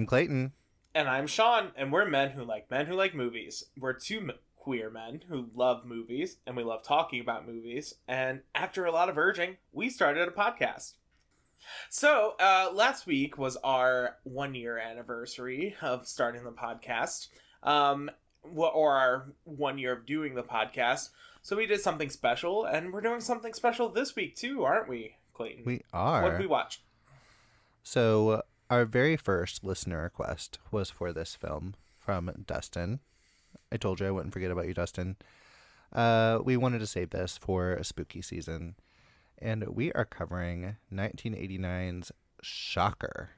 I'm Clayton. And I'm Sean, and we're men who like men who like movies. We're two m- queer men who love movies, and we love talking about movies. And after a lot of urging, we started a podcast. So, uh, last week was our one year anniversary of starting the podcast, um, or our one year of doing the podcast. So, we did something special, and we're doing something special this week, too, aren't we, Clayton? We are. What did we watch? So, our very first listener request was for this film from Dustin. I told you I wouldn't forget about you, Dustin. Uh, we wanted to save this for a spooky season, and we are covering 1989's Shocker.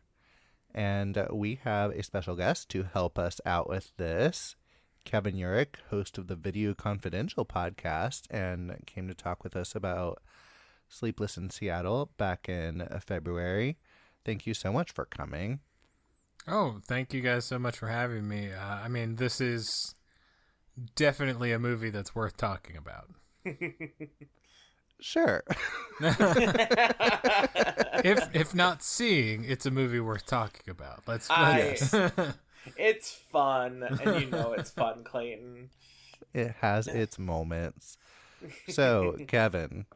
And we have a special guest to help us out with this. Kevin Uhrich, host of the Video Confidential podcast, and came to talk with us about Sleepless in Seattle back in February. Thank you so much for coming. Oh, thank you guys so much for having me. Uh, I mean, this is definitely a movie that's worth talking about. Sure. if if not seeing, it's a movie worth talking about. Let's. I- let's- It's fun, and you know it's fun, Clayton. it has its moments. So, Kevin,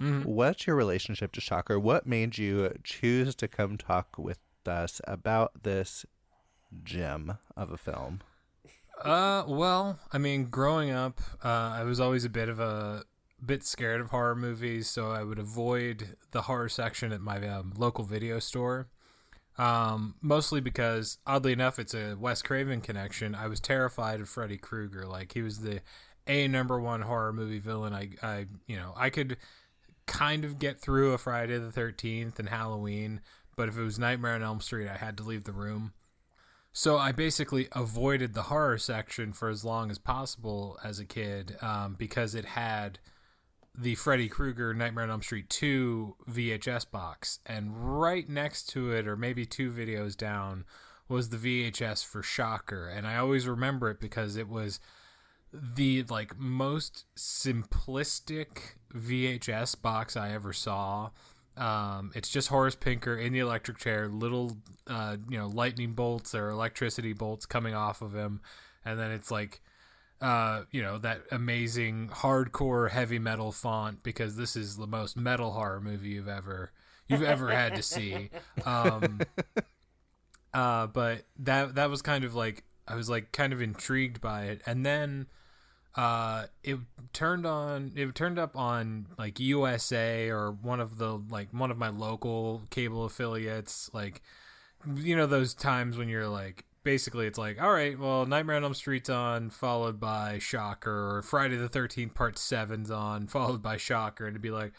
Mhm. what's your relationship to Shocker? What made you choose to come talk with us about this gem of a film? Uh, well, I mean, growing up, uh, I was always a bit of a bit scared of horror movies, so I would avoid the horror section at my um, local video store. Um, mostly because, oddly enough, it's a Wes Craven connection. I was terrified of Freddy Krueger. Like he was the a number one horror movie villain. I, I, you know, I could kind of get through a Friday the Thirteenth and Halloween, but if it was Nightmare on Elm Street, I had to leave the room. So I basically avoided the horror section for as long as possible as a kid um, because it had the Freddy Krueger Nightmare on Elm Street 2 VHS box. And right next to it, or maybe two videos down, was the VHS for Shocker. And I always remember it because it was the like most simplistic VHS box I ever saw. Um, it's just Horace Pinker in the electric chair, little uh, you know lightning bolts or electricity bolts coming off of him, and then it's like uh, you know that amazing hardcore heavy metal font because this is the most metal horror movie you've ever you've ever had to see. Um, uh, but that that was kind of like I was like kind of intrigued by it, and then uh it turned on it turned up on like USA or one of the like one of my local cable affiliates like you know those times when you're like basically it's like all right well Nightmare on Elm Street's on followed by Shocker or Friday the 13th part 7's on followed by Shocker and to be like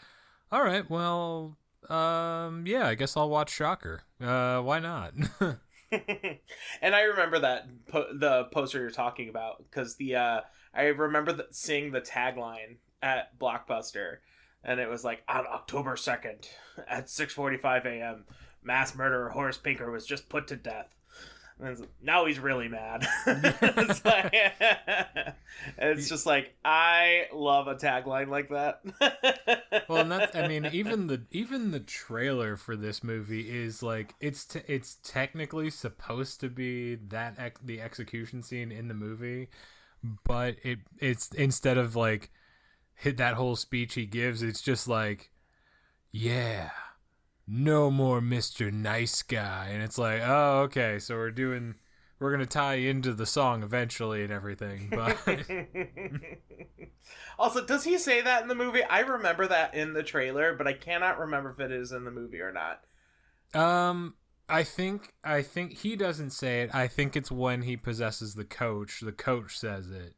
all right well um yeah I guess I'll watch Shocker. Uh why not? And I remember that po- the poster you're talking about because the uh, I remember the, seeing the tagline at Blockbuster, and it was like on October second at six forty five a.m. Mass murderer Horace Pinker was just put to death. And now he's really mad. it's, like- it's just like I love a tagline like that. well, I mean, even the even the trailer for this movie is like it's t- it's technically supposed to be that ex- the execution scene in the movie, but it it's instead of like hit that whole speech he gives, it's just like, yeah, no more Mister Nice Guy, and it's like, oh, okay, so we're doing. We're gonna tie into the song eventually and everything, but also, does he say that in the movie? I remember that in the trailer, but I cannot remember if it is in the movie or not. Um, I think I think he doesn't say it. I think it's when he possesses the coach. The coach says it,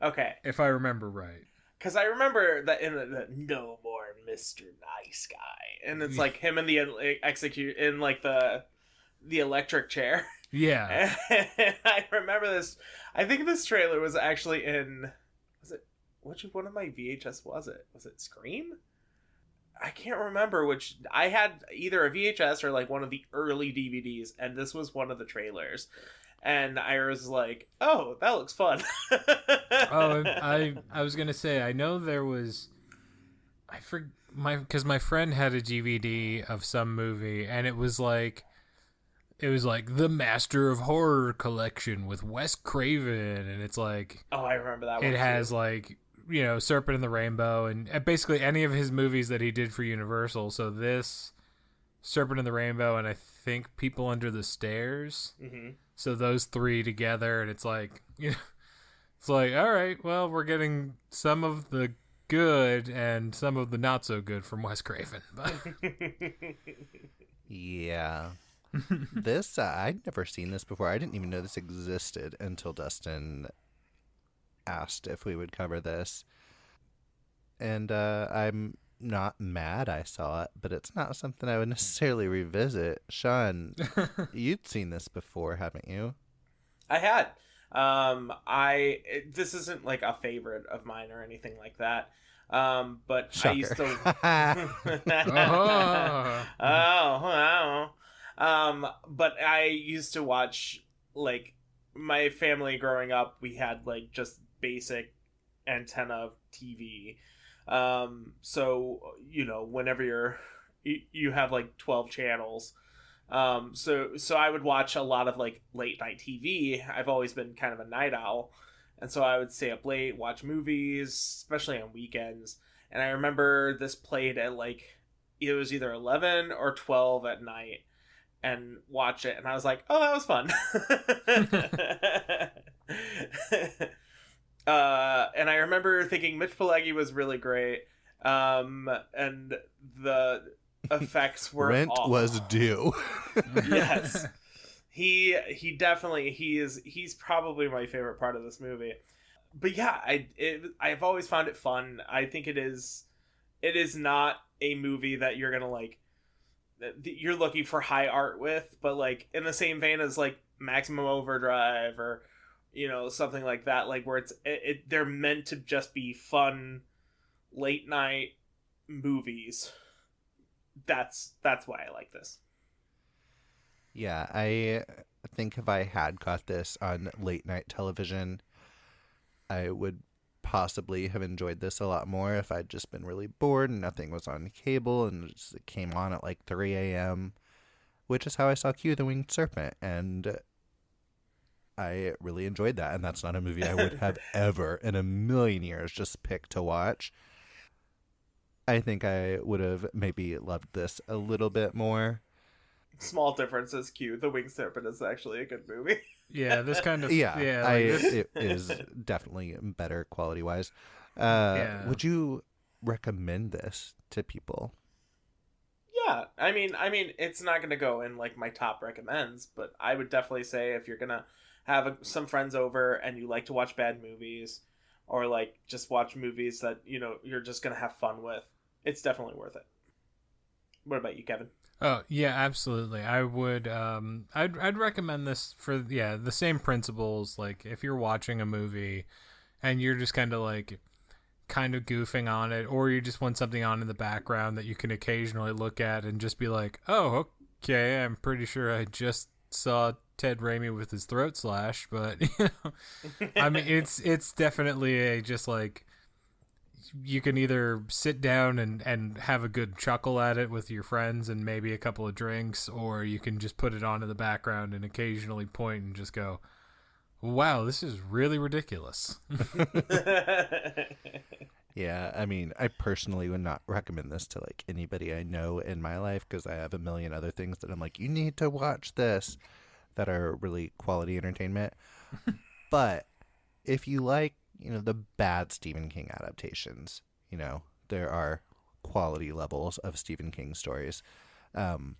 Okay, if I remember right. because I remember that in the, the "No More Mister Nice Guy," and it's like him in the execute in like the the electric chair. Yeah, And I remember this. I think this trailer was actually in. Was it which one of my VHS was it? Was it Scream? I can't remember which. I had either a VHS or like one of the early DVDs, and this was one of the trailers. And I was like, "Oh, that looks fun." oh, I I was gonna say I know there was, I for my because my friend had a DVD of some movie and it was like, it was like the Master of Horror collection with Wes Craven, and it's like Oh, I remember that one. it has too. like you know Serpent in the Rainbow and basically any of his movies that he did for Universal. So this Serpent in the Rainbow and I think People Under the Stairs. Mhm. So those three together, and it's like you know, it's like all right, well we're getting some of the good and some of the not so good from Wes Craven. But Yeah. this uh, I'd never seen this before. I didn't even know this existed until Dustin asked if we would cover this. And uh, I'm not mad I saw it, but it's not something I would necessarily revisit. Sean, you'd seen this before, haven't you? I had. Um, I it, this isn't like a favorite of mine or anything like that. Um, but I used to. Oh. oh, wow. Um, but I used to watch like my family growing up. We had like just basic antenna of TV. Um, so you know, whenever you're you, have like twelve channels. Um, so so I would watch a lot of like late night TV. I've always been kind of a night owl, and so I would stay up late, watch movies, especially on weekends. And I remember this played at like it was either eleven or twelve at night, and watch it, and I was like, oh, that was fun. uh, and I remember thinking Mitch Pileggi was really great, um, and the effects were Rent aw- was due. yes. He he definitely he is he's probably my favorite part of this movie. But yeah i it, i've always found it fun. I think it is it is not a movie that you're gonna like that you're looking for high art with but like in the same vein as like maximum overdrive or you know something like that like where it's it, it they're meant to just be fun late night movies that's that's why i like this Yeah, I think if I had caught this on late night television, I would possibly have enjoyed this a lot more if I'd just been really bored and nothing was on cable and it just came on at like 3 a.m., which is how I saw Q the Winged Serpent. And I really enjoyed that. And that's not a movie I would have ever in a million years just picked to watch. I think I would have maybe loved this a little bit more. small differences q the winged serpent is actually a good movie yeah, this kind of yeah, yeah, I, like this- it is definitely better quality wise. Uh, Yeah. Would you recommend this to people? yeah i mean i mean it's not gonna go in like my top recommends but i would definitely say if you're gonna have a, some friends over and you like to watch bad movies or like just watch movies that you know you're just gonna have fun with it's definitely worth it what about you kevin Oh yeah, absolutely. I would. Um, I'd I'd recommend this for yeah the same principles. Like if you're watching a movie, and you're just kind of like, kind of goofing on it, or you just want something on in the background that you can occasionally look at and just be like, oh okay, I'm pretty sure I just saw Ted Raimi with his throat slash, but you know, I mean it's it's definitely a just like you can either sit down and, and have a good chuckle at it with your friends and maybe a couple of drinks, or you can just put it on in the background and occasionally point and just go, wow, this is really ridiculous. Yeah, I mean, I personally would not recommend this to like anybody I know in my life because I have a million other things that I'm like, you need to watch this that are really quality entertainment. but if you like, you know, the bad Stephen King adaptations, you know, there are quality levels of Stephen King stories. Um,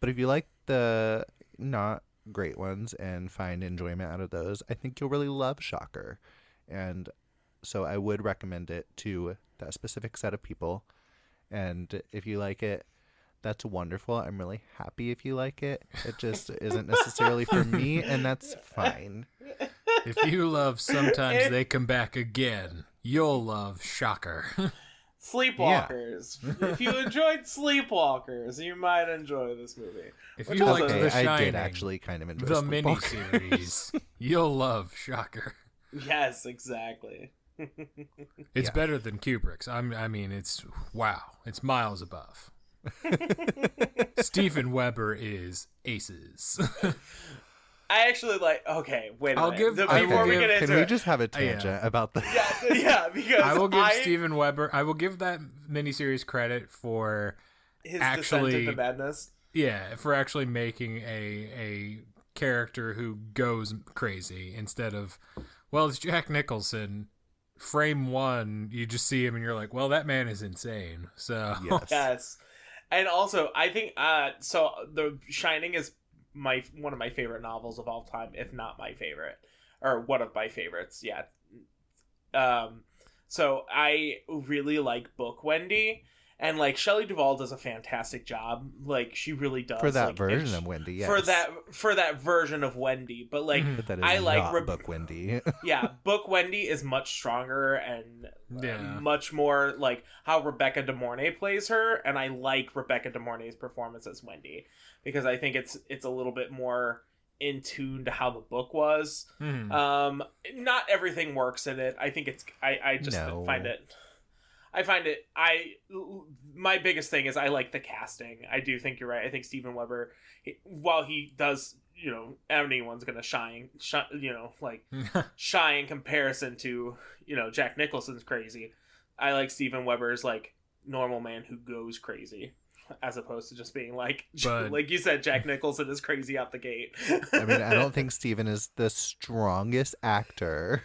but if you like the not great ones and find enjoyment out of those, I think you'll really love Shocker. And so I would recommend it to that specific set of people. And if you like it, that's wonderful. I'm really happy if you like it. It just isn't necessarily for me, and that's fine. if you love Sometimes They Come Back Again, you'll love Shocker. Sleepwalkers. If you enjoyed Sleepwalkers, you might enjoy this movie. if Which you also- like Okay, The I Shining, did actually kind of enjoy the Sleepwalkers. miniseries, you'll love Shocker. Yes, exactly. It's Yeah. better than Kubrick's. I'm, I mean, it's wow. It's miles above. Steven Weber is aces. I actually like. Okay, wait a I'll minute. give- So I will before we get into Can we just have a Uh, yeah. tangent about the? yeah, yeah, because I will give I, Steven Weber. I will give that miniseries credit for his actually- descent into madness. yeah for actually making a a character who goes crazy instead of well it's Jack Nicholson. Frame one, you just see him and you're like, well, that man is insane. So Yes. Yes, and also I think uh, so. The Shining is my one of my favorite novels of all time, if not my favorite, or one of my favorites. Yeah. Um. So I really like Book Wendy, and like Shelley Duvall does a fantastic job. Like she really does For that like, version it's- of Wendy, yes. For that for that version of Wendy, but like Mhm. But that is I like not Reb- Book Wendy. yeah, Book Wendy is much stronger and uh, much more like how Rebecca De Mornay plays her, and I like Rebecca De Mornay's performance as Wendy because I think it's it's a little bit more in tune to how the book was. Mhm. Um, not everything works in it. I think it's I I just No. find it. I find it. I my biggest thing is I like the casting. I do think you're right. I think Steven Weber, he- while he does, you know, anyone's gonna shine, shine you know, like shy in comparison to you know Jack Nicholson's crazy. I like Steven Weber's like normal man who goes crazy, as opposed to just being like But- like you said, Jack Nicholson is crazy out the gate. I mean, I don't think Steven is the strongest actor.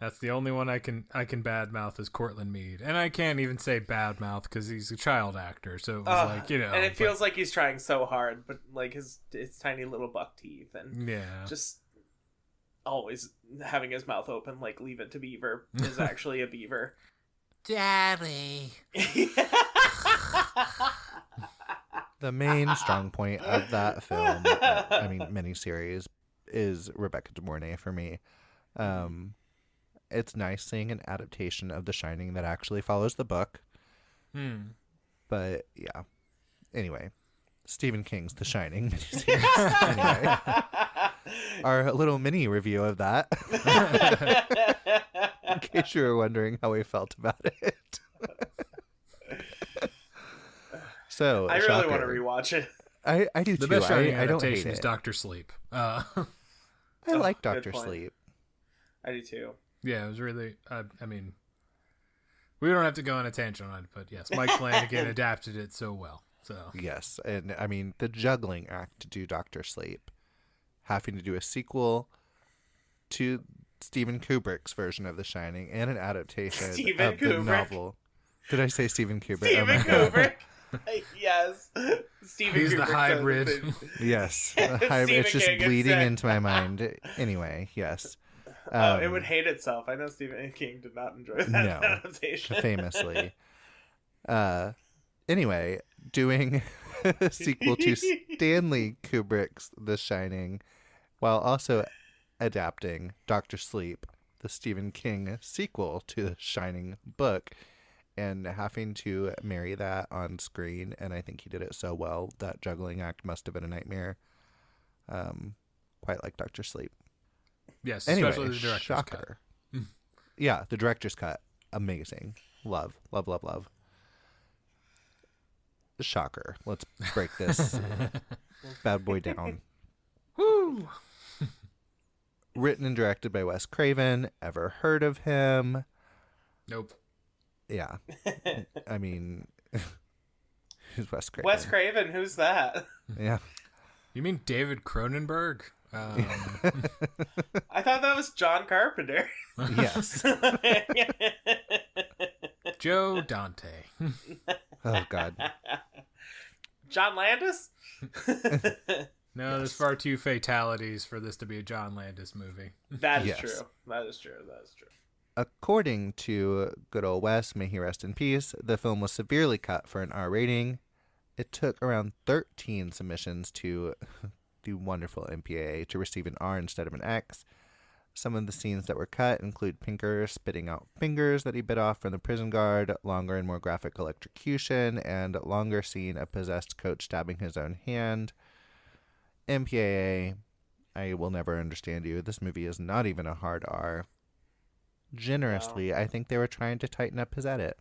That's the only one I can I can badmouth is Courtland Mead, and I can't even say badmouth because he's a child actor. So it was Ugh, like you know, and it but- feels like he's trying so hard, but like his his tiny little buck teeth and yeah. just always having his mouth open like leave it to beaver is actually a beaver Daddy. The main strong point of that film, uh, I mean, miniseries, is Rebecca De Mornay for me. Um, it's nice seeing an adaptation of The Shining that actually follows the book, Hmm. but yeah. Anyway, Stephen King's The Shining miniseries. anyway, our little mini review of that, in case you were wondering how we felt about it. so I really want to rewatch it. I, I do The too. best Shining I, I don't hate adaptation is it. Doctor Sleep. Uh, I Oh, like Doctor. Sleep. I do too. Yeah, it was really. I, I mean, we don't have to go on a tangent on it, but yes, Mike Flanagan adapted it so well. So Yes, and I mean the juggling act to do Doctor Sleep, having to do a sequel to Stephen Kubrick's version of The Shining and an adaptation Stephen of the novel. Did I say Stephen Kubrick? Oh Steven. Kubrick. Oh yes. Steven He's the Kubrick says hybrid. Yes, Stephen I'm- it's just King bleeding into my mind. Anyway, yes. Oh, it Um, would hate itself. I know Stephen King did not enjoy that No. adaptation. famously. Uh, anyway, doing a sequel to Stanley Kubrick's The Shining, while also adapting Doctor Sleep, the Stephen King sequel to the Shining book, and having to marry that on screen. And I think he did it so well that juggling act must have been a nightmare. Um, quite like Doctor Sleep. Yes, Anyway, especially the director's cut. shocker. Mm. yeah, the director's cut, amazing. Love, love, love, love. The shocker. Let's break this bad boy down. Woo! Written and directed by Wes Craven. Ever heard of him? Nope. Yeah. I mean, who's Wes Craven? Wes Craven, who's that? Yeah. You mean David Cronenberg? Um, I thought that was John Carpenter. yes. Joe Dante. Oh God. John Landis? No, there's far too fatalities for this to be a John Landis movie. that is Yes. true. That is true. That is true. According to good old Wes, may he rest in peace, the film was severely cut for an R rating. It took around 13 submissions to the wonderful MPAA to receive an R instead of an X. Some of the scenes that were cut include Pinker spitting out fingers that he bit off from the prison guard, longer and more graphic electrocution, and longer scene of possessed coach stabbing his own hand. MPAA, I will never understand you. This movie is not even a hard R generously, I think they were trying to tighten up his edit.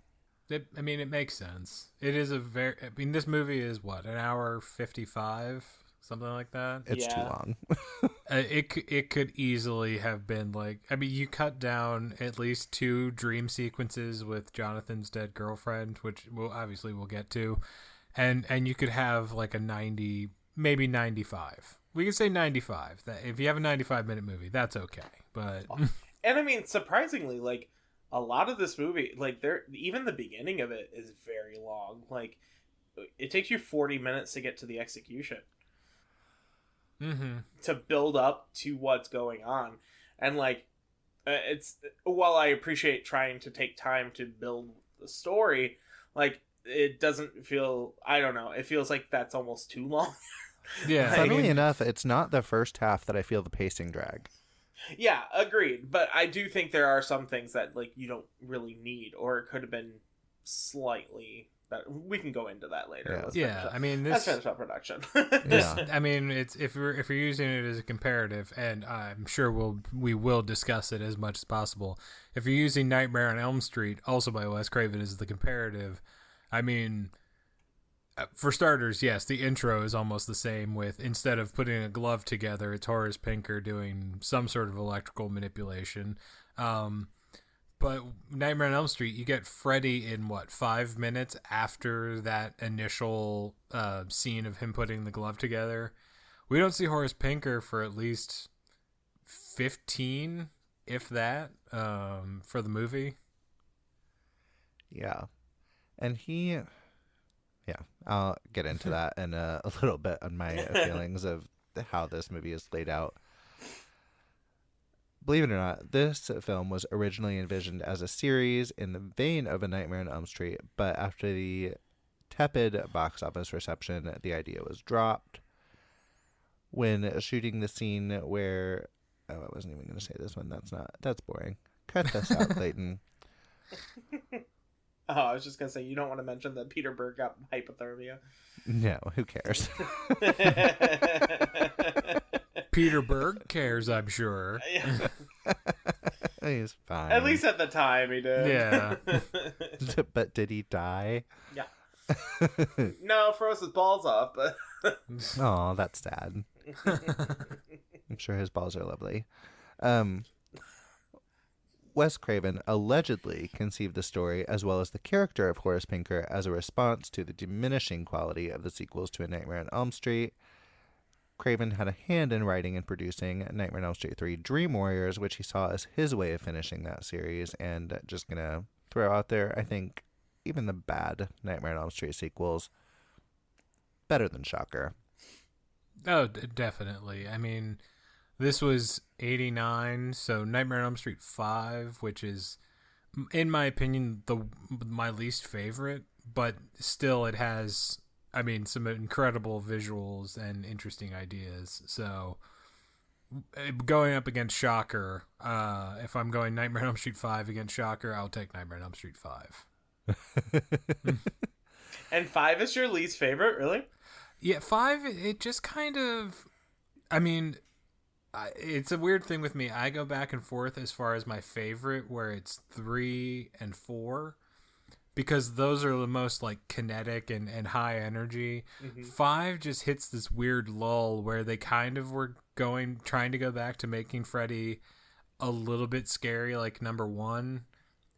It, I mean, it makes sense. It is a very. I mean, this movie is what an hour fifty-five, something like that. It's too long. Uh, it it could easily have been like. I mean, you cut down at least two dream sequences with Jonathan's dead girlfriend, which we'll obviously we'll get to, and and you could have like a ninety, maybe ninety-five. We can say ninety-five. That if you have a ninety-five minute movie, that's okay. But And I mean, surprisingly, like a lot of this movie, like there, even the beginning of it is very long. Like it takes you forty minutes to get to the execution hmm to build up to what's going on, and like uh, it's while I appreciate trying to take time to build the story, like it doesn't feel. I don't know. It feels like that's almost too long. yeah. I Funnily enough, it's not the first half that I feel the pacing drag. Yeah, agreed. But I do think there are some things that like you don't really need, or it could have been slightly. Better. We can go into that later. Yeah. Let's yeah. up- I mean, Let's this finish up production. this Yeah. i mean it's if you're if you're using it as a comparative and i'm sure we'll we will discuss it as much as possible if you're using nightmare on elm street also by wes craven as the comparative i mean uh, for starters yes the intro is almost the same with instead of putting a glove together it's horace pinker doing some sort of electrical manipulation um but Nightmare on Elm Street, you get Freddy in what five minutes after that initial uh, scene of him putting the glove together. We don't see Horace Pinker for at least fifteen, if that, um, for the movie. Yeah. And he yeah, I'll get into that in a, a little bit on my feelings of how this movie is laid out. Believe it or not, this film was originally envisioned as a series in the vein of A Nightmare on Elm Street, but after the tepid box office reception, the idea was dropped. When shooting the scene where oh, I wasn't even going to say this one. That's not that's boring. Cut this out, Clayton. oh, I was just gonna say you don't want to mention that Peter Berg got hypothermia. No, who cares? Peter Berg cares, I'm sure. Yeah. He's fine. At least at the time he did. Yeah. but did he die? Yeah. no, froze his balls off, but Oh, that's sad. I'm sure his balls are lovely. Um, Wes Craven allegedly conceived the story as well as the character of Horace Pinker as a response to the diminishing quality of the sequels to A Nightmare on Elm Street. Craven had a hand in writing and producing Nightmare on Elm Street 3 Dream Warriors, which he saw as his way of finishing that series. And just gonna throw out there, I think even the bad Nightmare on Elm Street sequels better than Shocker. Oh, d- definitely. I mean, this was 89, so Nightmare on Elm Street 5, which is in my opinion the my least favorite, but still it has I mean some incredible visuals and interesting ideas. So uh, going up against Shocker, uh if I'm going Nightmare on Elm Street 5 against Shocker, I'll take Nightmare on Elm Street 5. and five is your least favorite, really? Yeah, five. It just kind of. I mean, I, it's a weird thing with me. I go back and forth as far as my favorite, where it's three and four, because those are the most like kinetic and and high energy. Mm-hmm. Five just hits this weird lull where they kind of were going trying to go back to making Freddy a little bit scary, like number one,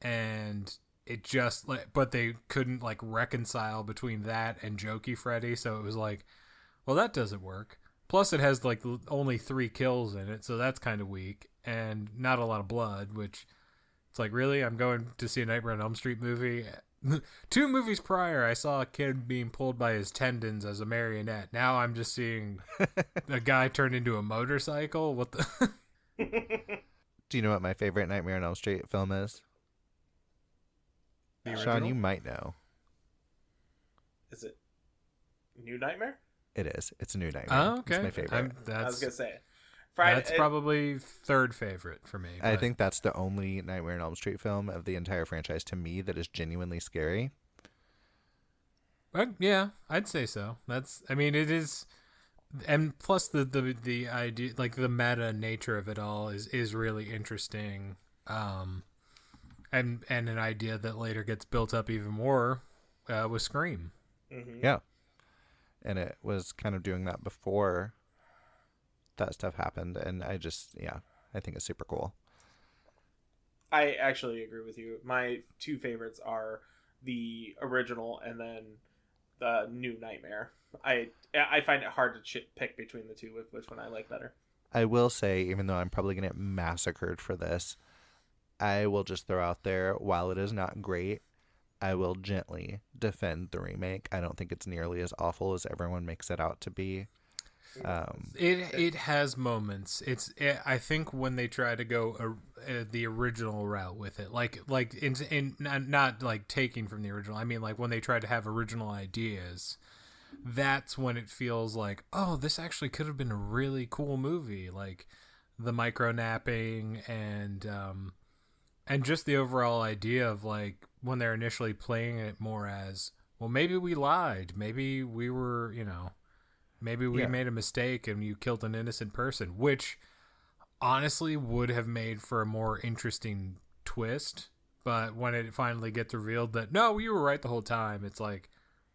and it just like but they couldn't like reconcile between that and jokey freddy so it was like well that doesn't work. Plus it has like only three kills in it so that's kind of weak and not a lot of blood which it's like really? I'm going to see a nightmare on elm street movie two movies prior i saw a kid being pulled by his tendons as a marionette now i'm just seeing a guy turn into a motorcycle what the Do you know what my favorite Nightmare on Elm Street film is? The Sean, original? you might know. Is it New Nightmare? It is. It's a new Nightmare. oh okay It's my favorite. I'm- I was gonna say Friday. That's probably third favorite for me. I but- think that's the only Nightmare on Elm Street film of the entire franchise to me that is genuinely scary. But yeah, I'd say so. That's. I mean, it is, and plus the the the idea, like the meta nature of it all, is is really interesting. Um, and and an idea that later gets built up even more uh, with Scream. Mhm. Yeah. And it was kind of doing that before that stuff happened. And I just, yeah, I think it's super cool. I actually agree with you. My two favorites are the original and then the new Nightmare. I I find it hard to ch- pick between the two with which one I like better. I will say, even though I'm probably to get massacred for this, I will just throw out there while it is not great, I will gently defend the remake. I don't think it's nearly as awful as everyone makes it out to be. Um, It it has moments. It's it, I think when they try to go uh, uh, the original route with it, like like in, in not like taking from the original. I mean like when they try to have original ideas. That's when it feels like, oh, this actually could have been a really cool movie. Like the micro napping and um, and just the overall idea of like when they're initially playing it more as, well, maybe we lied, maybe we were, you know, maybe we Yeah. made a mistake and you killed an innocent person, which honestly would have made for a more interesting twist. But when it finally gets revealed that no, you were right the whole time, it's like,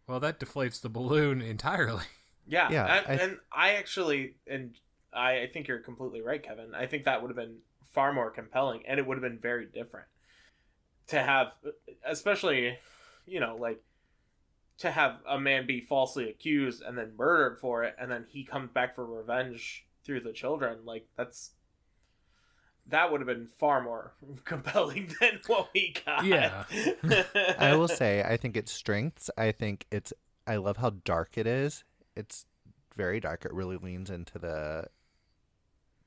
well, that deflates the balloon entirely. Yeah, Yeah, and, I- and I actually and I, I think you're completely right, Kevin. I think that would have been far more compelling, and it would have been very different to have, especially, you know, like to have a man be falsely accused and then murdered for it, and then he comes back for revenge through the children. Like that's that would have been far more compelling than what we got. Yeah. I will say, I think its strengths. I think it's. I love how dark it is. It's very dark. It really leans into the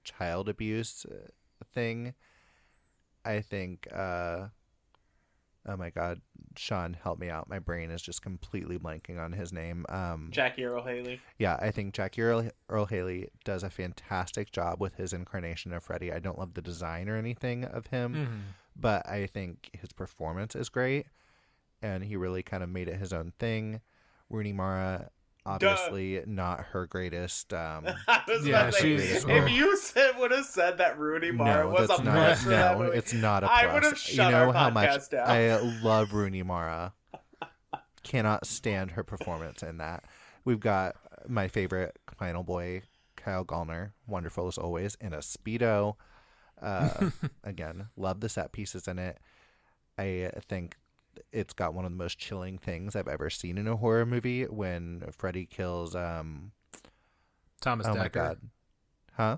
child abuse uh, thing. I think. uh Oh my God, Sean, help me out. My brain is just completely blanking on his name. Um, Jackie Earle Haley. yeah, I think Jackie Earle, Earle Haley does a fantastic job with his incarnation of Freddy. I don't love the design or anything of him Mm-hmm. but I think his performance is great, and he really kind of made it his own thing. Rooney Mara, obviously not her greatest. Um, Yeah, about she's- if you said would have said that Rooney Mara no, was a not. plus for that no, movie, it's not a plus. I would have you shut know our how much podcast down. I love Rooney Mara. Cannot stand her performance in that. We've got my favorite final boy, Kyle Gallner, wonderful as always, in a speedo. Uh, again, love the set pieces in it. I think it's got one of the most chilling things I've ever seen in a horror movie when Freddy kills. Um, Thomas oh my Decker. god, huh?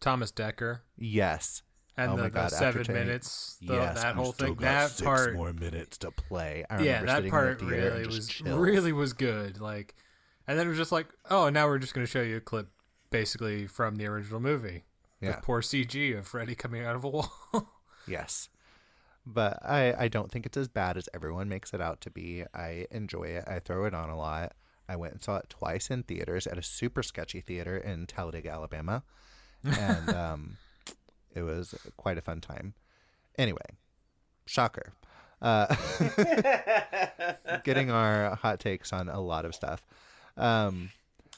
Thomas Dekker. Yes. And Oh the, my God, after seven training- minutes, the, yes, that whole thing, that six part, more minutes to play. I yeah, remember that part the really was chills. really was good. Like, and then it was just like, oh, now we're just going to show you a clip, basically from the original movie. yeah. Poor CG of Freddy coming out of a wall. Yes. But I, I don't think it's as bad as everyone makes it out to be. I enjoy it. I throw it on a lot. I went and saw it twice in theaters at a super sketchy theater in Talladega, Alabama. And um, it was quite a fun time. Anyway, shocker. Uh, getting our hot takes on a lot of stuff. Um,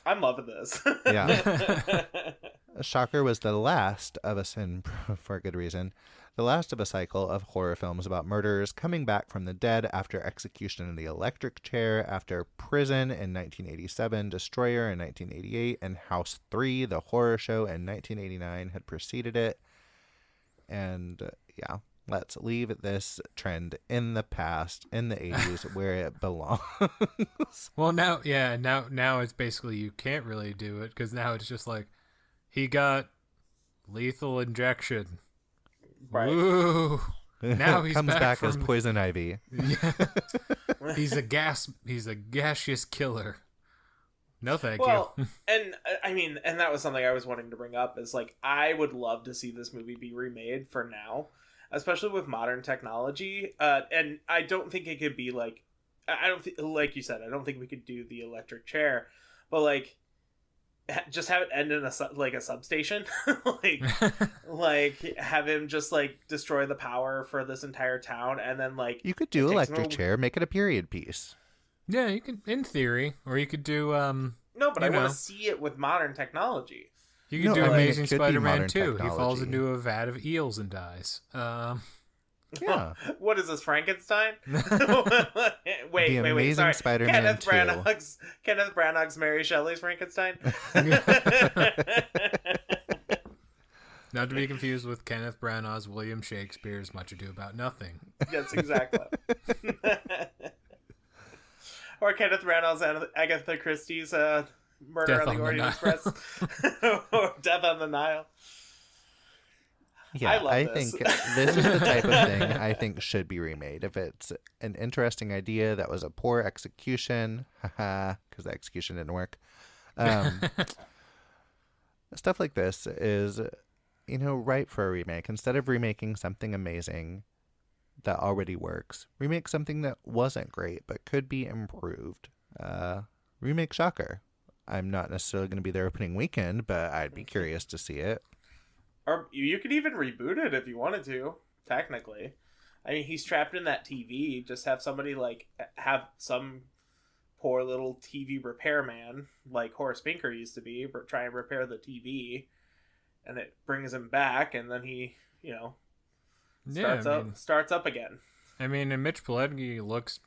I'm loving this. yeah. Shocker was the last of us sin for a good reason. The last of a cycle of horror films about murderers coming back from the dead after execution in the electric chair, after Prison in 1987, Destroyer in 1988, and House 3, the horror show in 1989 had preceded it. And uh, yeah, let's leave this trend in the past, in the 80s, where it belongs. well, now, yeah, now, now it's basically you can't really do it because now it's just like he got lethal injection. Right. Ooh. Now he comes back back, as from- Poison Ivy. Yeah. he's a gas. He's a gaseous killer. No, thank Well, you. and I mean, and that was something I was wanting to bring up. Is like I would love to see this movie be remade for now, especially with modern technology. Uh, and I don't think it could be like, I I don't think, like you said, I don't think we could do the electric chair, but like, ha- just have it end in a su- like a substation, like like have him just like destroy the power for this entire town, and then like You could do electric chair, make it a period piece. yeah, you could, in theory, or you could do um, no, but I want to see it with modern technology. you could No, do I Amazing could be Spider-Man modern too. He falls into a vat of eels and dies. Um, Yeah. what is this, Frankenstein? wait, The wait, wait. Amazing Sorry. Spider-Man Kenneth 2. Branagh's Kenneth Branagh's Mary Shelley's Frankenstein. Not to be confused with Kenneth Branagh's William Shakespeare's Much Ado About Nothing. yes, exactly. or Kenneth Branagh's Agatha Christie's uh, Murder Death on the on the Orient Express, or Death on the Nile. Yeah, I love I, this. think this is the type of thing I think should be remade. If it's an interesting idea that was a poor execution, haha, because the execution didn't work. Um, stuff like this is, you know, right for a remake. Instead of remaking something amazing that already works, remake something that wasn't great but could be improved. Uh, remake Shocker. I'm not necessarily going to be there opening weekend, but I'd be curious to see it. Or you you could even reboot it if you wanted to. Technically, I mean, he's trapped in that TV. Just have somebody like have some poor little TV repairman like Horace Pinker used to be, try and repair the TV, and it brings him back, and then he, you know, Yeah, starts I up mean, starts up again. I mean, and Mitch Pileggi looks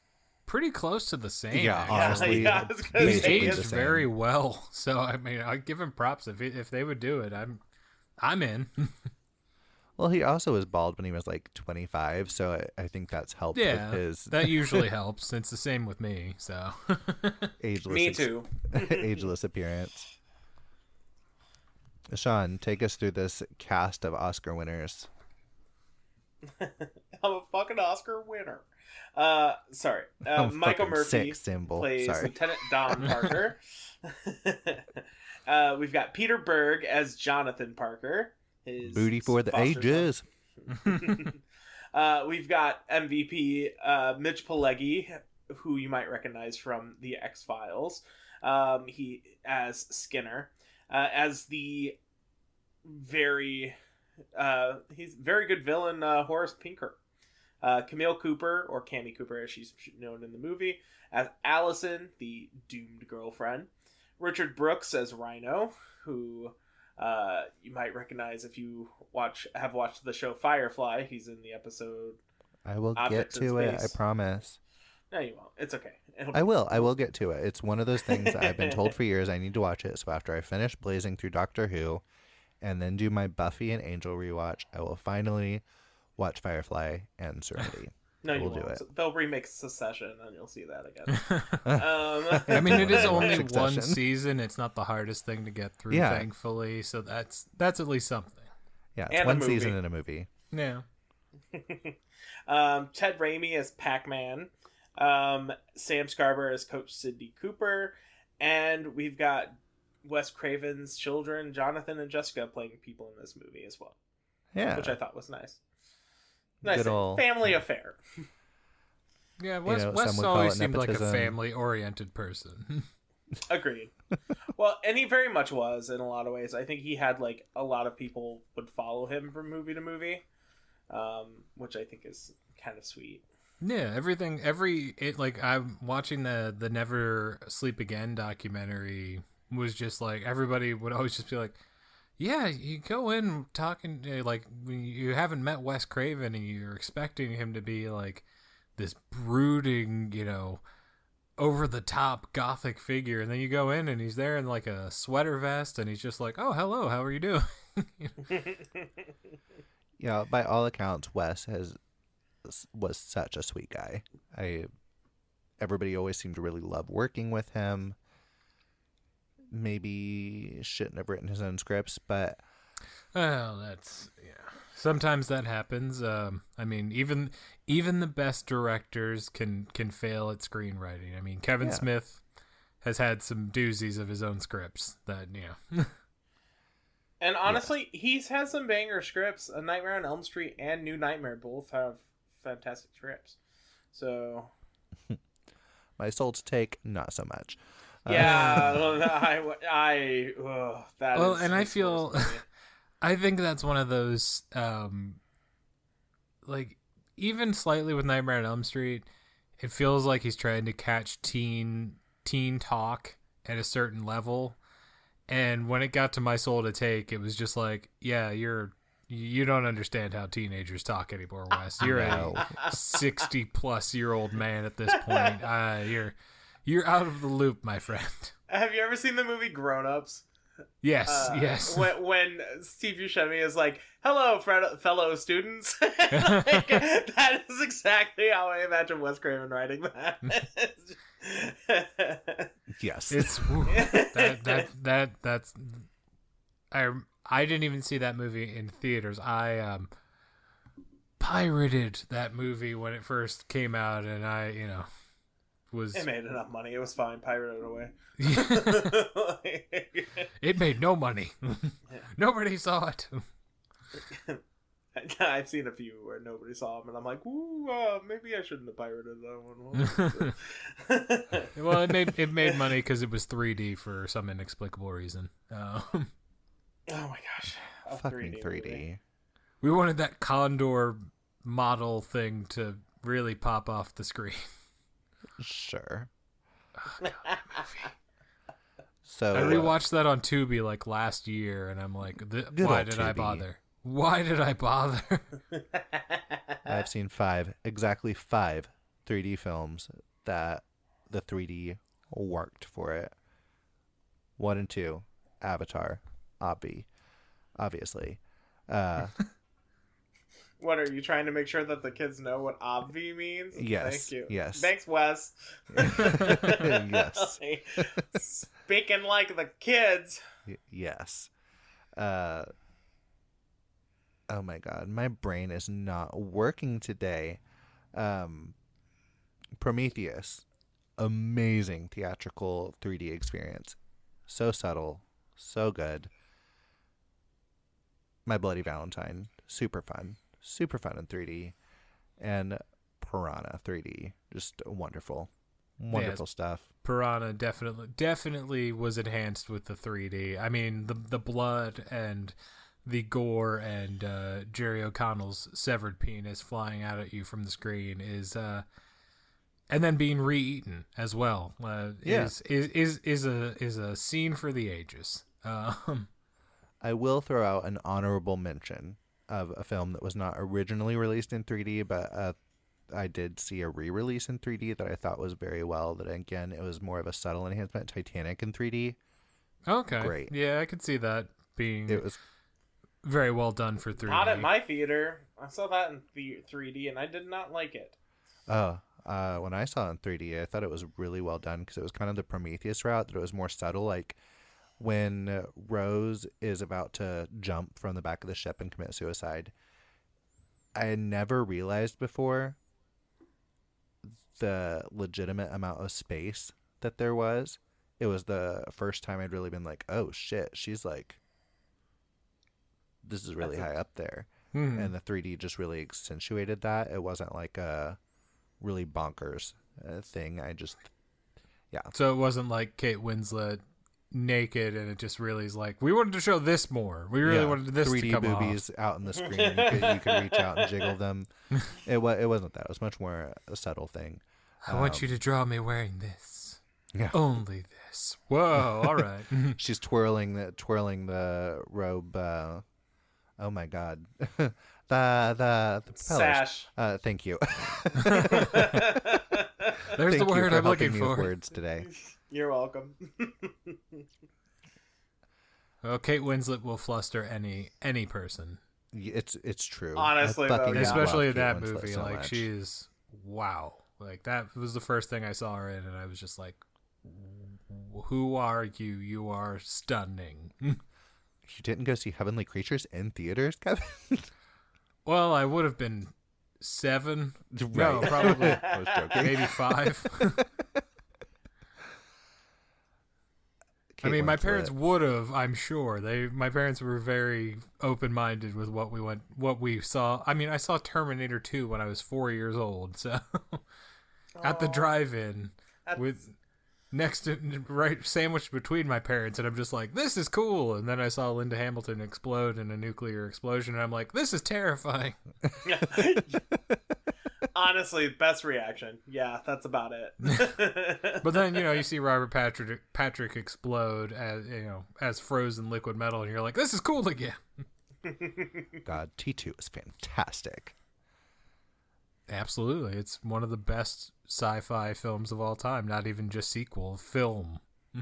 pretty close to the same. Yeah, actually. honestly, yeah, I he's basically aged very well. So I mean, I give him props if he, if they would do it. I'm I'm in. Well, he also was bald when he was like 25, so I, I think that's helped yeah, with his that usually helps. It's the same with me. So ageless, Me too. ageless appearance. Sean, take us through this cast of Oscar winners. I'm a fucking Oscar winner. Uh, sorry, uh, Michael fucking Murphy sick symbol. plays Sorry. Lieutenant Don Parker. Uh, we've got Peter Berg as Jonathan Parker. His Booty for the ages. uh, we've got MVP uh, Mitch Pileggi, who you might recognize from the X Files. Um, he as Skinner, uh, as the very uh, he's very good villain uh, Horace Pinker. Uh, Camille Cooper, or Cammy Cooper as she's known in the movie, as Allison, the doomed girlfriend. Richard Brooks as Rhino, who uh, you might recognize if you watch have watched the show Firefly. He's in the episode. I will get to it. I promise. No, you won't. It's okay. It'll I will. I will get to it. It's one of those things that I've been told for years I need to watch it. So after I finish blazing through Doctor Who and then do my Buffy and Angel rewatch, I will finally watch Firefly and Serenity. No, you We'll do won't. it. They'll remake Secession, and you'll see that again. um, I mean, it is only one season. It's not the hardest thing to get through, Yeah. thankfully. So that's that's at least something. Yeah, it's And one season in a movie. Yeah. um, Ted Raimi as Pac-Man. Um, Sam Scarborough as Coach Sidney Cooper, and we've got Wes Craven's children, Jonathan and Jessica, playing people in this movie as well, Yeah. which I thought was nice. Nice Good ol' family affair. Yeah, Wes, know, Wes some would call always it seemed like a family-oriented person. Agreed. well, and he very much was in a lot of ways. I think he had like a lot of people would follow him from movie to movie, um, which I think is kind of sweet. yeah, everything, every it like I'm watching the the Never Sleep Again documentary was just like everybody would always just be like, yeah, you go in talking uh, like you haven't met Wes Craven and you're expecting him to be like this brooding, you know, over the top gothic figure, and then you go in and he's there in like a sweater vest, and he's just like, oh, hello, how are you doing? Yeah, by all accounts, Wes has was such a sweet guy. I everybody always seemed to really love working with him. Maybe shouldn't have written his own scripts, but Well, that's yeah. Sometimes that happens. Um, I mean, even even the best directors can can fail at screenwriting. I mean, Kevin Yeah. Smith has had some doozies of his own scripts that you know. And honestly, he's had some banger scripts. A Nightmare on Elm Street and New Nightmare both have fantastic scripts. So my soul to take, not so much. Uh, yeah, well, I, I ugh, that well, is- and I feel, worse for me. I think that's one of those, um, like even slightly with Nightmare on Elm Street, it feels like he's trying to catch teen teen talk at a certain level, and when it got to My Soul to Take, it was just like, yeah, you're You don't understand how teenagers talk anymore, Wes. You're No. a sixty-plus year old man at this point. Uh, you're you're out of the loop, my friend. Have you ever seen the movie Grown Ups? Yes, Uh, yes. When, when Steve Buscemi is like, "Hello, fre- fellow students," like, that is exactly how I imagine Wes Craven writing that. Yes. It's whew, that that that that's I I didn't even see that movie in theaters. I um pirated that movie when it first came out, and I you know was it made enough money. It was fine. Pirate it away. it made no money. Nobody saw it. I've seen a few where nobody saw them, and I'm like, "Ooh, uh, maybe I shouldn't have pirated that one." well, it made it made money because it was 3D for some inexplicable reason. Um, oh my gosh, a Fucking 3D 3D. movie. we wanted that Condor model thing to really pop off the screen. Sure. Oh, God, movie. So I uh, rewatched that on Tubi like last year, and I'm like, th- why old did I bother? Why did I bother? I've seen five, exactly five 3D films that the 3D worked for it. One and two, Avatar, obvi, obviously. Uh, What are you trying to make sure that the kids know what obvi means? Yes, Thank you. yes. Thanks, Wes. yes, Speaking like the kids. y- yes. Uh, oh my god, my brain is not working today. Um, Prometheus, amazing theatrical 3D experience. So subtle, so good. My Bloody Valentine, super fun, super fun in 3D. And Piranha 3D, just wonderful. Wonderful stuff. Piranha definitely definitely was enhanced with the 3D. I mean, the the blood and the gore and uh, Jerry O'Connell's severed penis flying out at you from the screen is, uh, and then being re-eaten as well. Uh, Yeah. is, is is is a is a scene for the ages. Um, I will throw out an honorable mention of a film that was not originally released in 3D, but uh, I did see a re-release in 3D that I thought was very well. That again, it was more of a subtle enhancement. Titanic in 3D. okay, Great. Yeah, I could see that being It was very well done for 3D. Not at my theater. I saw that in the 3D and I did not like it. oh, uh, when I saw it in 3D, I thought it was really well done because it was kind of the Prometheus route. That it was more subtle, like when Rose is about to jump from the back of the ship and commit suicide. I had never realized before the legitimate amount of space that there was. It was the first time I'd really been like, "Oh shit, she's like, this is really That's a- high up there." Hmm. And the 3D just really accentuated that. It wasn't like a really bonkers uh, thing. I just, yeah. So it wasn't like Kate Winslet naked, and it just really is like we wanted to show this more. We really yeah, wanted this 3D to come off. boobies out on the screen. You could, you could reach out and jiggle them. It was. It wasn't that. It was much more a subtle thing. I want you to draw me wearing this. Yeah. Only this. Whoa! All right. She's twirling the twirling the robe. Uh, oh my god, the the the. Sash. Uh, thank you. There's thank the word for I'm looking helping me with for. words today. You're welcome. Well, Kate Winslet will fluster any any person, It's it's true. Honestly, though, yeah. especially in that Kate movie. so like much. she is wow. Like that was the first thing I saw her in, and I was just like, "Who are you? You are stunning." You didn't go see Heavenly Creatures in theaters, Kevin? well, I would have been seven, no, probably I was joking. maybe five. I Kate mean, my Winslet. parents would have. I'm sure they. My parents were very open minded with what we went, what we saw. I mean, I saw Terminator 2 when I was four years old, so at the drive-in that's- with next to right sandwiched between my parents, and I'm just like, this is cool. And then I saw Linda Hamilton explode in a nuclear explosion, and I'm like, this is terrifying. Honestly, best reaction. Yeah, that's about it. But then you know you see Robert Patrick Patrick explode as you know as frozen liquid metal, and you're like, this is cool again. god, T2 is fantastic. Absolutely. It's one of the best sci-fi films of all time, not even just sequel, film.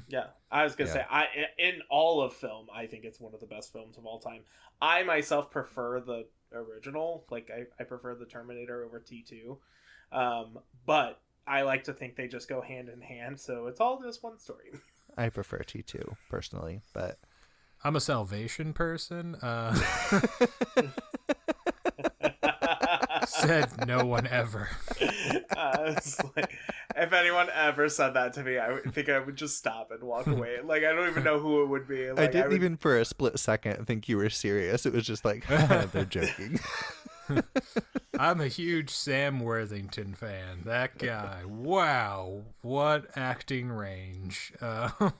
Yeah, I was gonna Yeah. say, I in all of film, I think it's one of the best films of all time. I myself prefer the original, like I, I prefer the Terminator over T two, um, but I like to think they just go hand in hand, so it's all just one story. I prefer T2 personally, but I'm a salvation person. Uh said no one ever. uh, like, if anyone ever said that to me, I would think I would just stop and walk away. Like I don't even know who it would be. Like, I didn't would- even for a split second think you were serious. It was just like they're joking. I'm a huge Sam Worthington fan. That guy. Wow, what acting range. Uh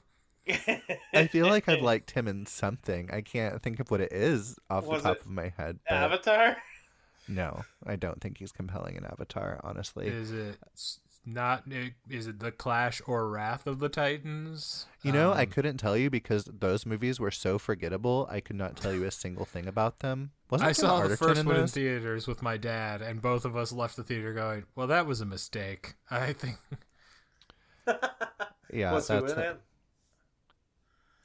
I feel like I've liked him in something. I can't think of what it is off Was the top of my head. But Avatar. No, I don't think he's compelling in Avatar. Honestly, is it not is it The Clash or Wrath of the Titans? you know, I Um, couldn't tell you because those movies were so forgettable. I could not tell you a single thing about them. Wasn't I Gemma saw the first in one in theaters with my dad, and both of us left the theater going, "Well, that was a mistake." I think. Yeah, Was who that's in it?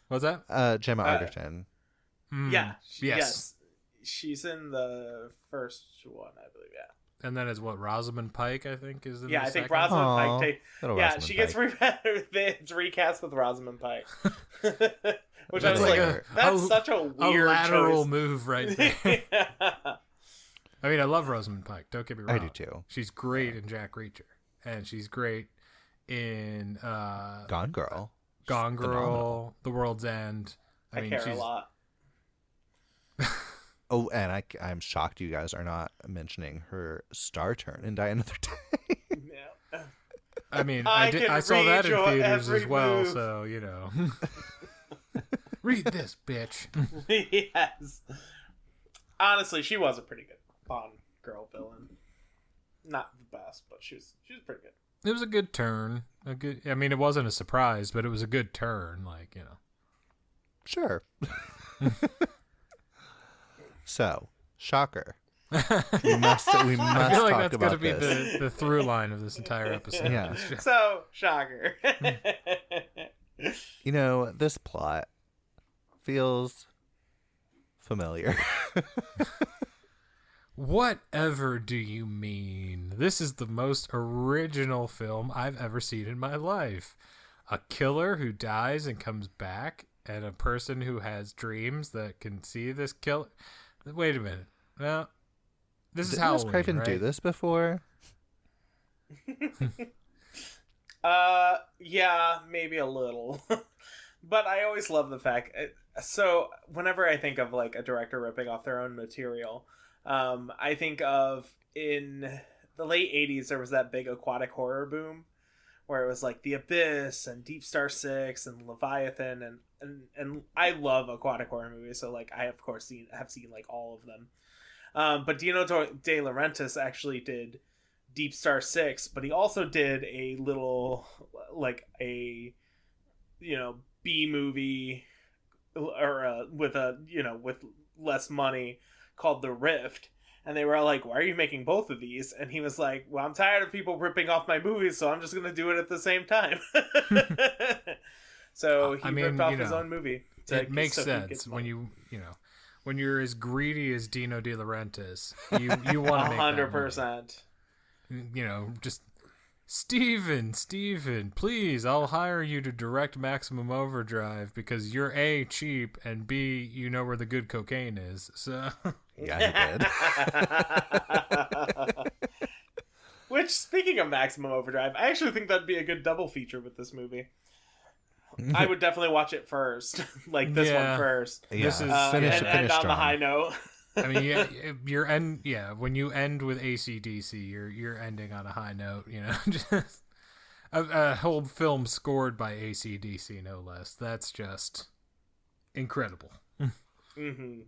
Was that? uh, Gemma Uh, Arterton. Mm, Yeah. Yes. Yes. She's in the first one, I believe. Yeah. And then it's what Rosamund Pike, I think, is in Yeah, the I think second? Rosamund Aw, Pike. Take, yeah, Rosamund she gets Pike. re- it's recast with Rosamund Pike. Which That's I was like like, a- that's a- such a a weird lateral choice. move right there. I mean, I love Rosamund Pike. Don't get me wrong. I do too. She's great in Jack Reacher, and she's great in uh, Gone Girl. Gone Girl, phenomenal. The World's End. I, I, mean, care she's a lot. Oh, and I, I'm shocked you guys are not mentioning her star turn in Die Another Day. Yeah. I mean, I I, did. I saw that in theaters as well. move. So you know, read this, bitch. yes. Honestly, she was a pretty good Bond girl villain. Not the best, but she was she was pretty good. It was a good turn. A good. I mean, it wasn't a surprise, but it was a good turn. Like you know. Sure. so, shocker. We must we must I feel like talk that's about going to be this. the, the through line of this entire episode. Yeah. So shocker. You know, this plot feels familiar. Whatever do you mean? This is the most original film I've ever seen in my life. A killer who dies and comes back, and a person who has dreams that can see this kill. Wait a minute. Well, this is Didn't how Wes Craven do this before? Uh, yeah, maybe a little. but I always love the fact. uh, So whenever I think of like a director ripping off their own material, um, I think of in the late '80s there was that big aquatic horror boom, where it was like The Abyss and Deep Star Six and Leviathan and and and I love aquatic horror movies, so like I of course seen have seen like all of them. Um, but Dino De Laurentiis actually did Deep Star Six, but he also did a little like a you know B movie or uh, with a you know with less money called The Rift. And they were like, "Why are you making both of these?" And he was like, "Well, I'm tired of people ripping off my movies, so I'm just gonna do it at the same time." so he I mean, ripped off you his know, own movie. to- It makes so sense when you you know when you're as greedy as Dino De Laurentiis. You you want A to make hundred percent. you know, just Steven, Steven, please, I'll hire you to direct Maximum Overdrive because you're A, cheap, and B, you know where the good cocaine is. So, Yeah, he did. Which, speaking of Maximum Overdrive, I actually think that'd be a good double feature with this movie. I would definitely watch it first, like this Yeah. one first, yeah, This is- uh, finish, and finish end on the strong. high note. I mean, yeah, you're end, yeah, when you end with ACDC, you're you're ending on a high note, you know, just a, a whole film scored by ACDC, no less. That's just incredible. hmm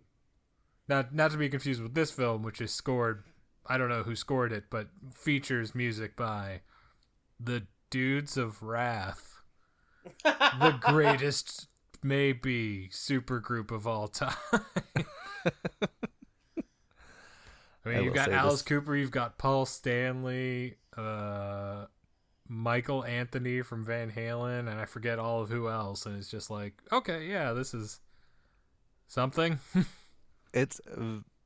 Not not to be confused with this film, which is scored. I don't know who scored it, but features music by the Dudes of Wrath, the greatest maybe supergroup of all time. I mean, I you've got Alice this- Cooper, you've got Paul Stanley, uh, Michael Anthony from Van Halen, and I forget all of who else. And it's just like, okay, yeah, this is something. It's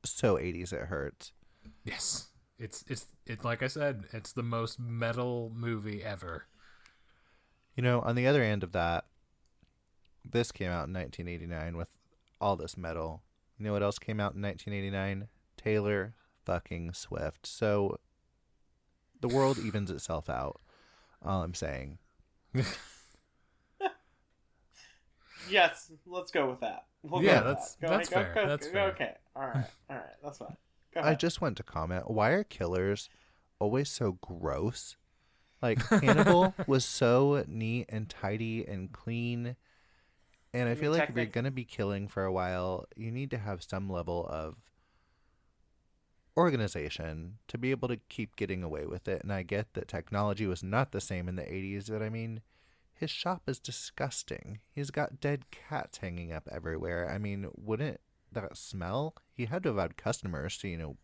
so 80s it hurts. yes, it's it's it. Like I said, it's the most metal movie ever. You know, on the other end of that, this came out in 1989 with all this metal. You know what else came out in 1989? Taylor fucking Swift. So the world evens itself out. All I'm saying. Yes, let's go with that. We'll Yeah, go that's- that. Go that's ahead, fair, Go, that's fair. Okay, all right, all right, that's fine. Go I just want to comment why are killers always so gross? Like Hannibal was so neat and tidy and clean. And I feel like if you're going to be killing for a while, you need to have some level of organization to be able to keep getting away with it. And I get that technology was not the same in the 80s, but I mean, his shop is disgusting. He's got dead cats hanging up everywhere. I mean, wouldn't that smell? He had to have had customers to, you know,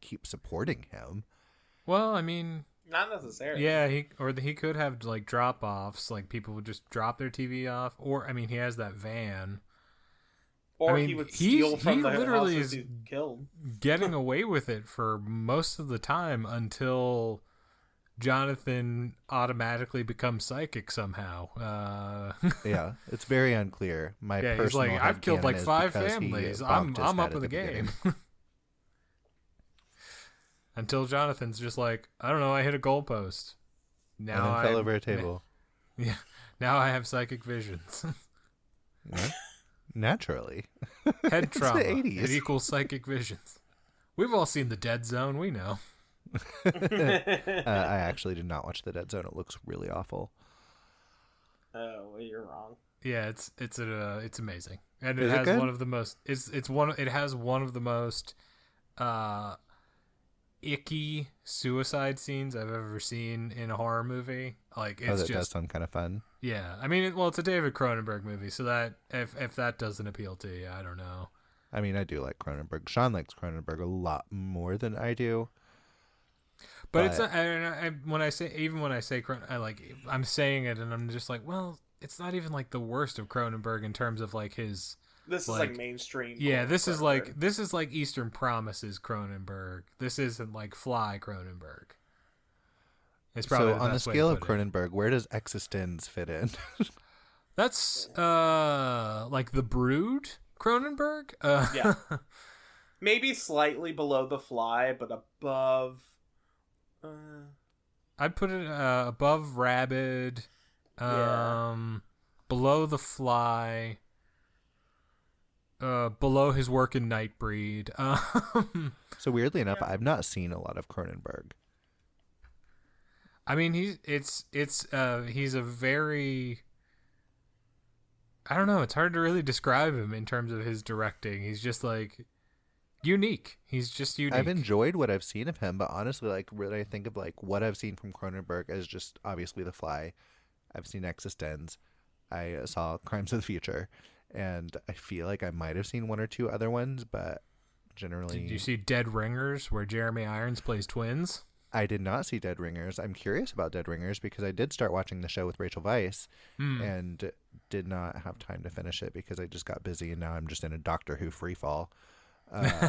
keep supporting him. Well, I mean, Not necessarily. yeah, he or he could have like drop offs, like people would just drop their TV off, or I mean, he has that van. Or I mean, he would he's- steal from he the literally is- killed. getting away with it for most of the time until Jonathan automatically becomes psychic somehow. Uh, Yeah, it's very unclear. My yeah, he's personal like, I've killed like is five because he families. I'm I'm up at in the, beginning. game. until Jonathan's just like, I don't know, I hit a goalpost. Now and then I fell over a table. Yeah, now I have psychic visions. Naturally. Head It's the trauma. 80s. It equals psychic visions. We've all seen the Dead Zone. We know. uh, I actually did not watch The Dead Zone. It looks really awful. Oh, well, you're wrong. Yeah, it's it's a uh, it's amazing, and it Is it has good? one of the most. It's it's one. It has one of the most uh, icky suicide scenes I've ever seen in a horror movie. Like oh, it's that does just sound kind of fun. yeah. I mean, it, well, it's a David Cronenberg movie, so that if if that doesn't appeal to you, I don't know. I mean, I do like Cronenberg. Sean likes Cronenberg a lot more than I do. But, it's But- not, I, I, when I say even when I say Cron- I like I'm saying it and I'm just like, well, it's not even like the worst of Cronenberg in terms of like his This is Like- like mainstream. Yeah, this is like this is like Eastern Promises Cronenberg. This isn't like Fly Cronenberg. It's probably So, the on the best way to scale of put it. Cronenberg, where does Existenz fit in? That's uh like the Brood Cronenberg. Uh, Yeah. maybe slightly below the fly, but above. Uh, I'd put it uh, above Rabid, Yeah. um, below the Fly, uh, below his work in Nightbreed. Um, so, weirdly enough, I've not seen a lot of Cronenberg. I mean, he's it's it's uh he's a very I don't know, it's hard to really describe him in terms of his directing. He's just like unique. He's just unique. I've enjoyed what I've seen of him, but honestly, like when I think of like what I've seen from Cronenberg as just obviously The Fly, I've seen Existenz, I saw Crimes of the Future, and I feel like I might have seen one or two other ones, but generally, Did you see Dead Ringers where Jeremy Irons plays twins? I did not see Dead Ringers. I'm curious about Dead Ringers because I did start watching the show with Rachel Weisz Hmm. and did not have time to finish it because I just got busy and now I'm just in a Doctor Who free fall. Uh,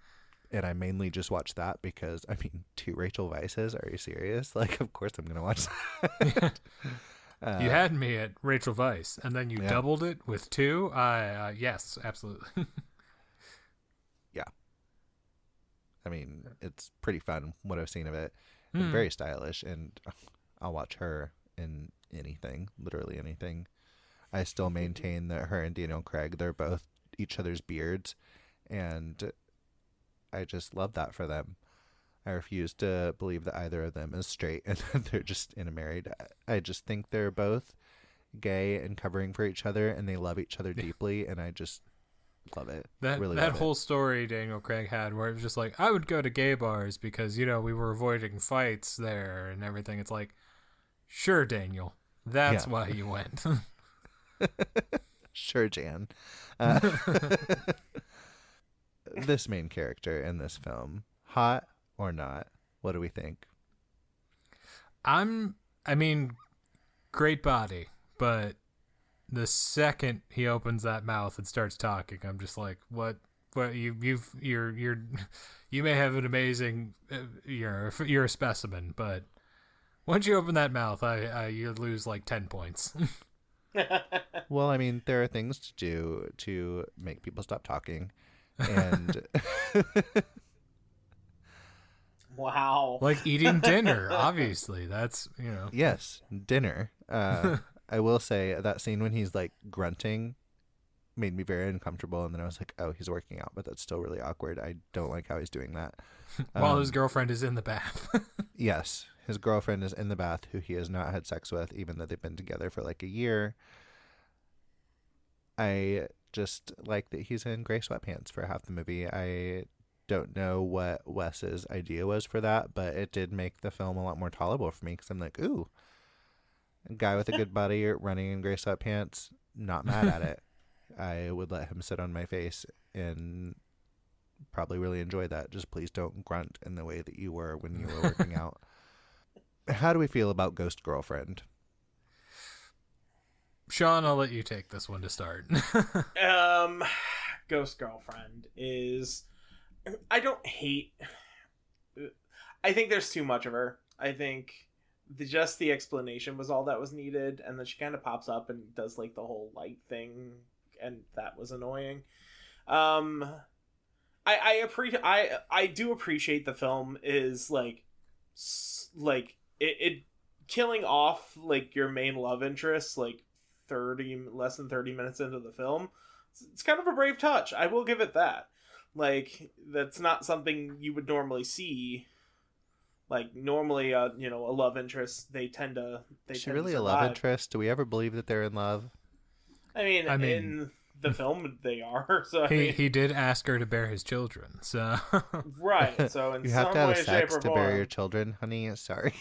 and I mainly just watched that because I mean, two Rachel Weisz's. Are you serious? Like, of course I'm gonna watch that. Uh, you had me at Rachel Weisz, and then you yeah. doubled it with two. I uh, yes, absolutely. Yeah, I mean, it's pretty fun what I've seen of it. Hmm. very stylish, and I'll watch her in anything, literally anything. I still maintain that her and Daniel Craig, they're both each other's beards, and I just love that for them. I refuse to believe that either of them is straight and that they're just intermarried. I- I just think they're both gay and covering for each other, and they love each other deeply, and I just love it. That really that love it. whole story Daniel Craig had, where it was just like, I would go to gay bars because you know we were avoiding fights there and everything. It's like, sure, Daniel, that's Yeah. why you went. Sure, Jan. Uh, this main character in this film, Hot or not? What do we think? I'm. I mean, great body, but the second he opens that mouth and starts talking, I'm just like, what? What you you've you're you're you may have an amazing uh, you're you're a specimen, but once you open that mouth, I, I you lose like ten points. Well, I mean, there are things to do to make people stop talking, and wow. like eating dinner, obviously. That's you know. yes, dinner. Uh, I will say that scene when he's like grunting made me very uncomfortable, and then I was like, "Oh, he's working out," but that's still really awkward. I don't like how he's doing that. While his Um, girlfriend is in the bath. Yes, his girlfriend is in the bath, who he has not had sex with, even though they've been together for like a year. I just like that he's in gray sweatpants for half the movie. I don't know what Wes's idea was for that, but it did make the film a lot more tolerable for me because I'm like, ooh, guy with a good body running in gray sweatpants, not mad at it. I would let him sit on my face and probably really enjoy that. Just please don't grunt in the way that you were when you were working out. How do we feel about Ghost Girlfriend? Sean, I'll let you take this one to start. um ghost girlfriend is i don't hate i think there's too much of her. I think the, just the explanation was all that was needed and then she kind of pops up and does like the whole light thing and that was annoying. Um i i appreciate i i do appreciate the film is like like it, it killing off like your main love interest like 30 less than 30 minutes into the film it's, it's kind of a brave touch. I will give it that like that's not something you would normally see like normally uh you know a love interest they tend to they Is she tend to really a love interest? Do we ever believe that they're in love? i mean I mean- in the film they are so I he mean, he did ask her to bear his children, so right so in you some have to have way sex to bear your children, honey. Sorry.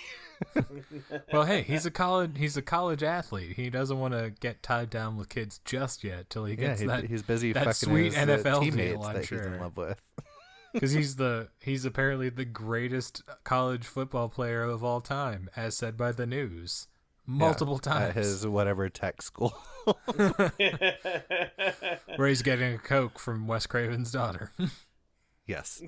Well, hey, he's a college he's a college athlete. He doesn't want to get tied down with kids just yet till he yeah, gets he, that he's busy that fucking sweet his uh, NFL deal, I'm that he's in love with. because he's the he's apparently the greatest college football player of all time, as said by the news multiple At times. At his whatever tech school. where he's getting a coke from Wes Craven's daughter. yes.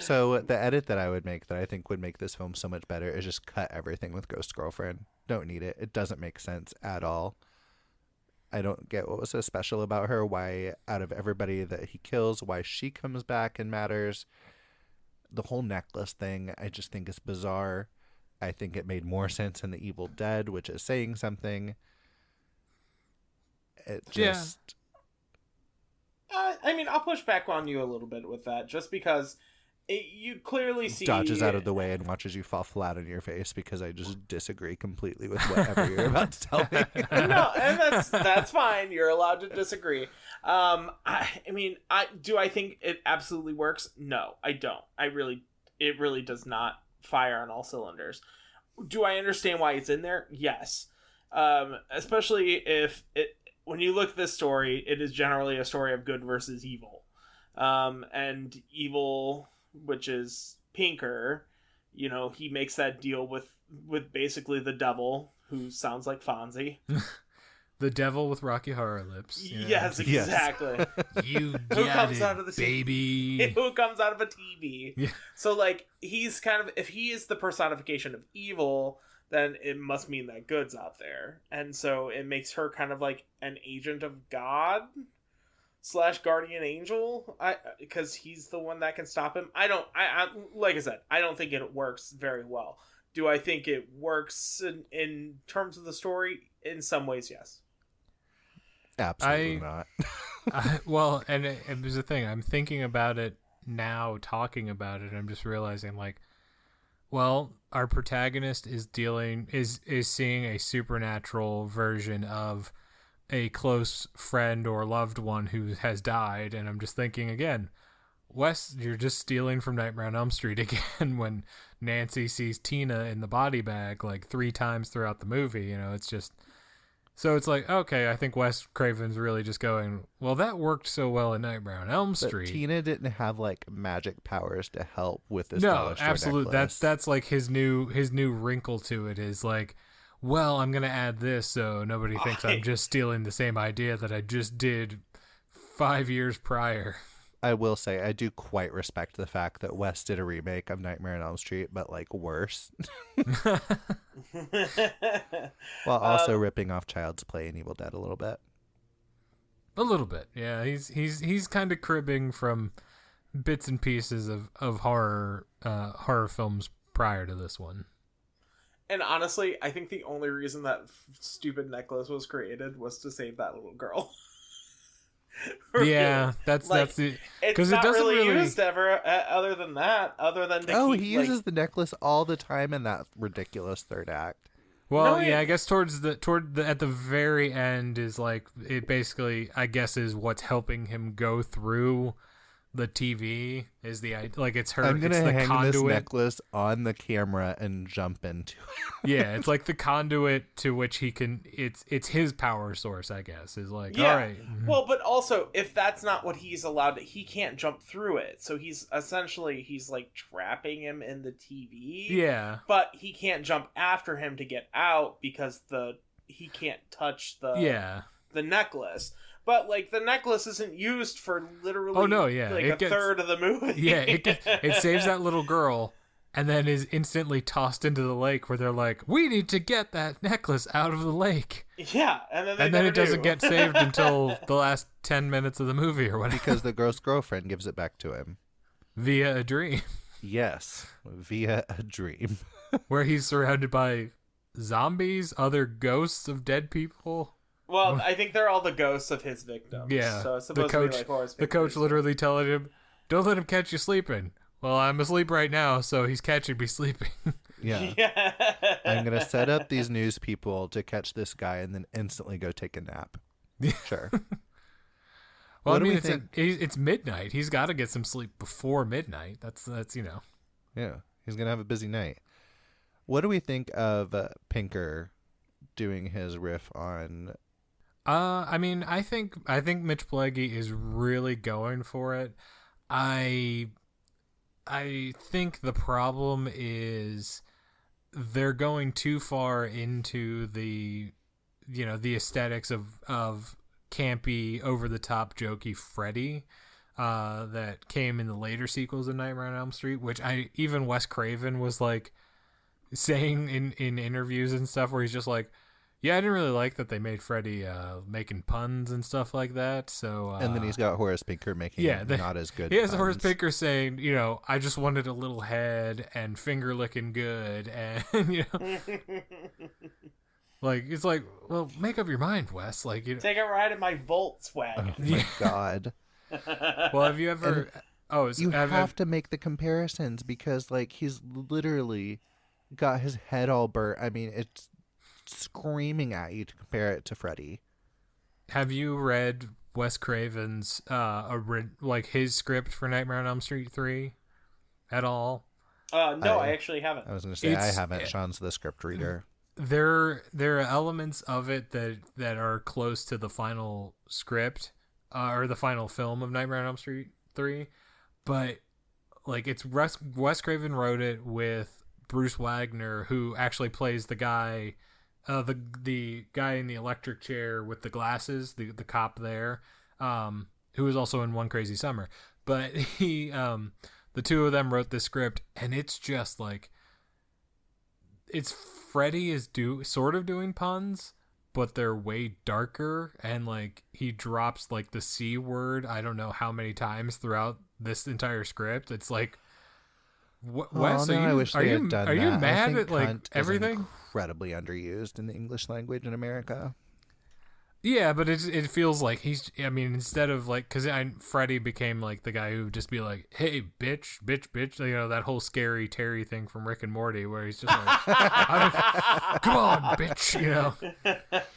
So the edit that I would make that I think would make this film so much better is just cut everything with Ghost Girlfriend. Don't need it. It doesn't make sense at all. I don't get what was so special about her. Why out of everybody that he kills, why she comes back and matters. The whole necklace thing, I just think is bizarre. I think it made more sense in The Evil Dead, which is saying something. It Yeah. just Uh, I mean, I'll push back on you a little bit with that, just because it, you clearly see dodges out of the way and watches you fall flat on your face because I just disagree completely with whatever you're about to tell me. no, and that's that's fine. You're allowed to disagree. Um, I, I mean, I do. I think it absolutely works. No, I don't. I really, it really does not fire on all cylinders. Do I understand why it's in there? Yes. Um, especially if it when you look at this story, it is generally a story of good versus evil. Um, and evil, which is Pinker, you know, he makes that deal with with basically the devil, who sounds like Fonzie. the devil with Rocky Horror lips. you know. Yes, Yes. exactly. you Who comes it, out of the sea? baby. Who comes out of a TV? Yeah. So like he's kind of if he is the personification of evil, then it must mean that good's out there, and so it makes her kind of like an agent of God slash guardian angel. I because he's the one that can stop him. I don't. I, I like I said, I don't think it works very well. Do I think it works in, in terms of the story? In some ways, yes. Absolutely I- not. I, well, and it, it was the thing. I'm thinking about it now, talking about it. I'm just realizing, like, well, our protagonist is dealing is is seeing a supernatural version of a close friend or loved one who has died, and I'm just thinking again, Wes, you're just stealing from Nightmare on Elm Street again. when Nancy sees Tina in the body bag like three times throughout the movie, you know, it's just So it's like, okay, I think Wes Craven's really just going, well, that worked so well in Nightmare on Elm But Street. Tina didn't have like magic powers to help with this. no, absolutely. That's that's like his new his new wrinkle to it is like, well, I'm gonna add this so nobody thinks I- I'm just stealing the same idea that I just did five years prior. I will say I do quite respect the fact that Wes did a remake of Nightmare on Elm Street, but like worse, while also Um, ripping off Child's Play and Evil Dead a little bit. A little bit, yeah. He's he's he's kind of cribbing from bits and pieces of of horror uh, horror films prior to this one. And honestly, I think the only reason that f- stupid necklace was created was to save that little girl. Yeah, that's Like, that's the it's 'Cause it doesn't really, really- used ever. Uh, other than that, other than to Oh, keep, he like- uses the necklace all the time in that ridiculous third act. well, No, yeah. it- I guess towards the toward the at the very end is like it basically I guess is what's helping him go through the TV is the i- like it's her I'm it's gonna the hang conduit this necklace on the camera and jump into it. yeah it's like the conduit to which he can it's it's his power source I guess is like Yeah. all right Well, but also, if that's not what he's allowed to, he can't jump through it. So he's essentially he's like trapping him in the TV. yeah But he can't jump after him to get out because the he can't touch the yeah the necklace. But like the necklace isn't used for literally Oh, no, yeah, like it a gets- third of the movie. Yeah, it get- it saves that little girl, and then is instantly tossed into the lake where they're like, "We need to get that necklace out of the lake," Yeah, and then they and then never it doesn't get saved until the last ten minutes of the movie or whatever because the girl's girlfriend gives it back to him. via a dream Yes, via a dream. where he's surrounded by zombies, other ghosts of dead people. Well, I think they're all the ghosts of his victims. Yeah, so it's the supposed to coach, be like horror the coach literally telling him, "Don't let him catch you sleeping." Well, I'm asleep right now, so he's catching me sleeping. Yeah. Yeah. I'm gonna set up these news people to catch this guy and then instantly go take a nap. Sure. Well, What I do mean, we it's think- a, it's midnight. He's got to get some sleep before midnight. That's that's you know. Yeah, he's gonna have a busy night. What do we think of uh, Pinker doing his riff on? Uh, I mean, I think I think Mitch Pileggi is really going for it. I I think the problem is they're going too far into the you know the aesthetics of of campy, over the top, jokey Freddy. Uh, that came in the later sequels of Nightmare on Elm Street, which I even Wes Craven was like saying in in interviews and stuff, where he's just like, "Yeah, I didn't really like that they made Freddy uh, making puns and stuff like that." So, uh, and then he's got Horace Pinker making yeah, yeah, the- not as good. he has Horace. Pinker saying, "You know, I just wanted a little head and finger licking good," and you know, like it's like, well, make up your mind, Wes. Like, you know, Take a ride in my Oh Volkswagen. my god! well, have you ever? Oh, is, You have, have to make the comparisons because, like, he's literally got his head all burnt. I mean, it's screaming at you to compare it to Freddy. have you read Wes Craven's uh, ori- like his script for Nightmare on Elm Street three at all? Uh, no, I, I- actually haven't. I was gonna say I haven't. Sean's the script reader. there there are elements of it that that are close to the final script uh, or the final film of Nightmare on Elm Street 3 but like it's Wes, Wes Craven wrote it with Bruce Wagner who actually plays the guy uh, the the guy in the electric chair with the glasses the the cop there um who was also in One Crazy Summer but he um the two of them wrote this script and it's just like it's Freddy is do sort of doing puns, but they're way darker and like he drops like the c word. I don't know how many times throughout this entire script. It's like, what, Oh, no, are you I wish are they you had done are you that. I mad at like everything? Incredibly underused in the English language in America. Yeah, but it it feels like he's. I mean, instead of like, because Freddy became like the guy who would just be like, "Hey, bitch, bitch, bitch," you know that whole scary Terry thing from Rick and Morty, where he's just like, "Come on, bitch," you know.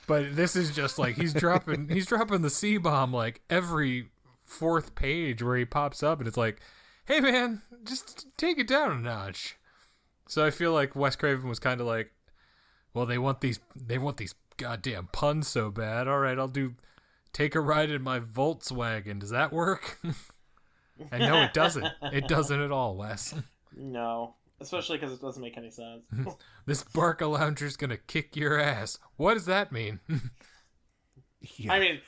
But this is just like he's dropping he's dropping the C bomb like every fourth page where he pops up, and it's like, "Hey, man, just take it down a notch." So I feel like Wes Craven was kind of like, well, they want these they want these goddamn pun's so bad. All right, I'll do take a ride in my Volkswagen. Does that work? and no, it doesn't. It doesn't at all, Wes. No, especially because it doesn't make any sense. This Barcalounger's gonna kick your ass. What does that mean? Yeah. I mean,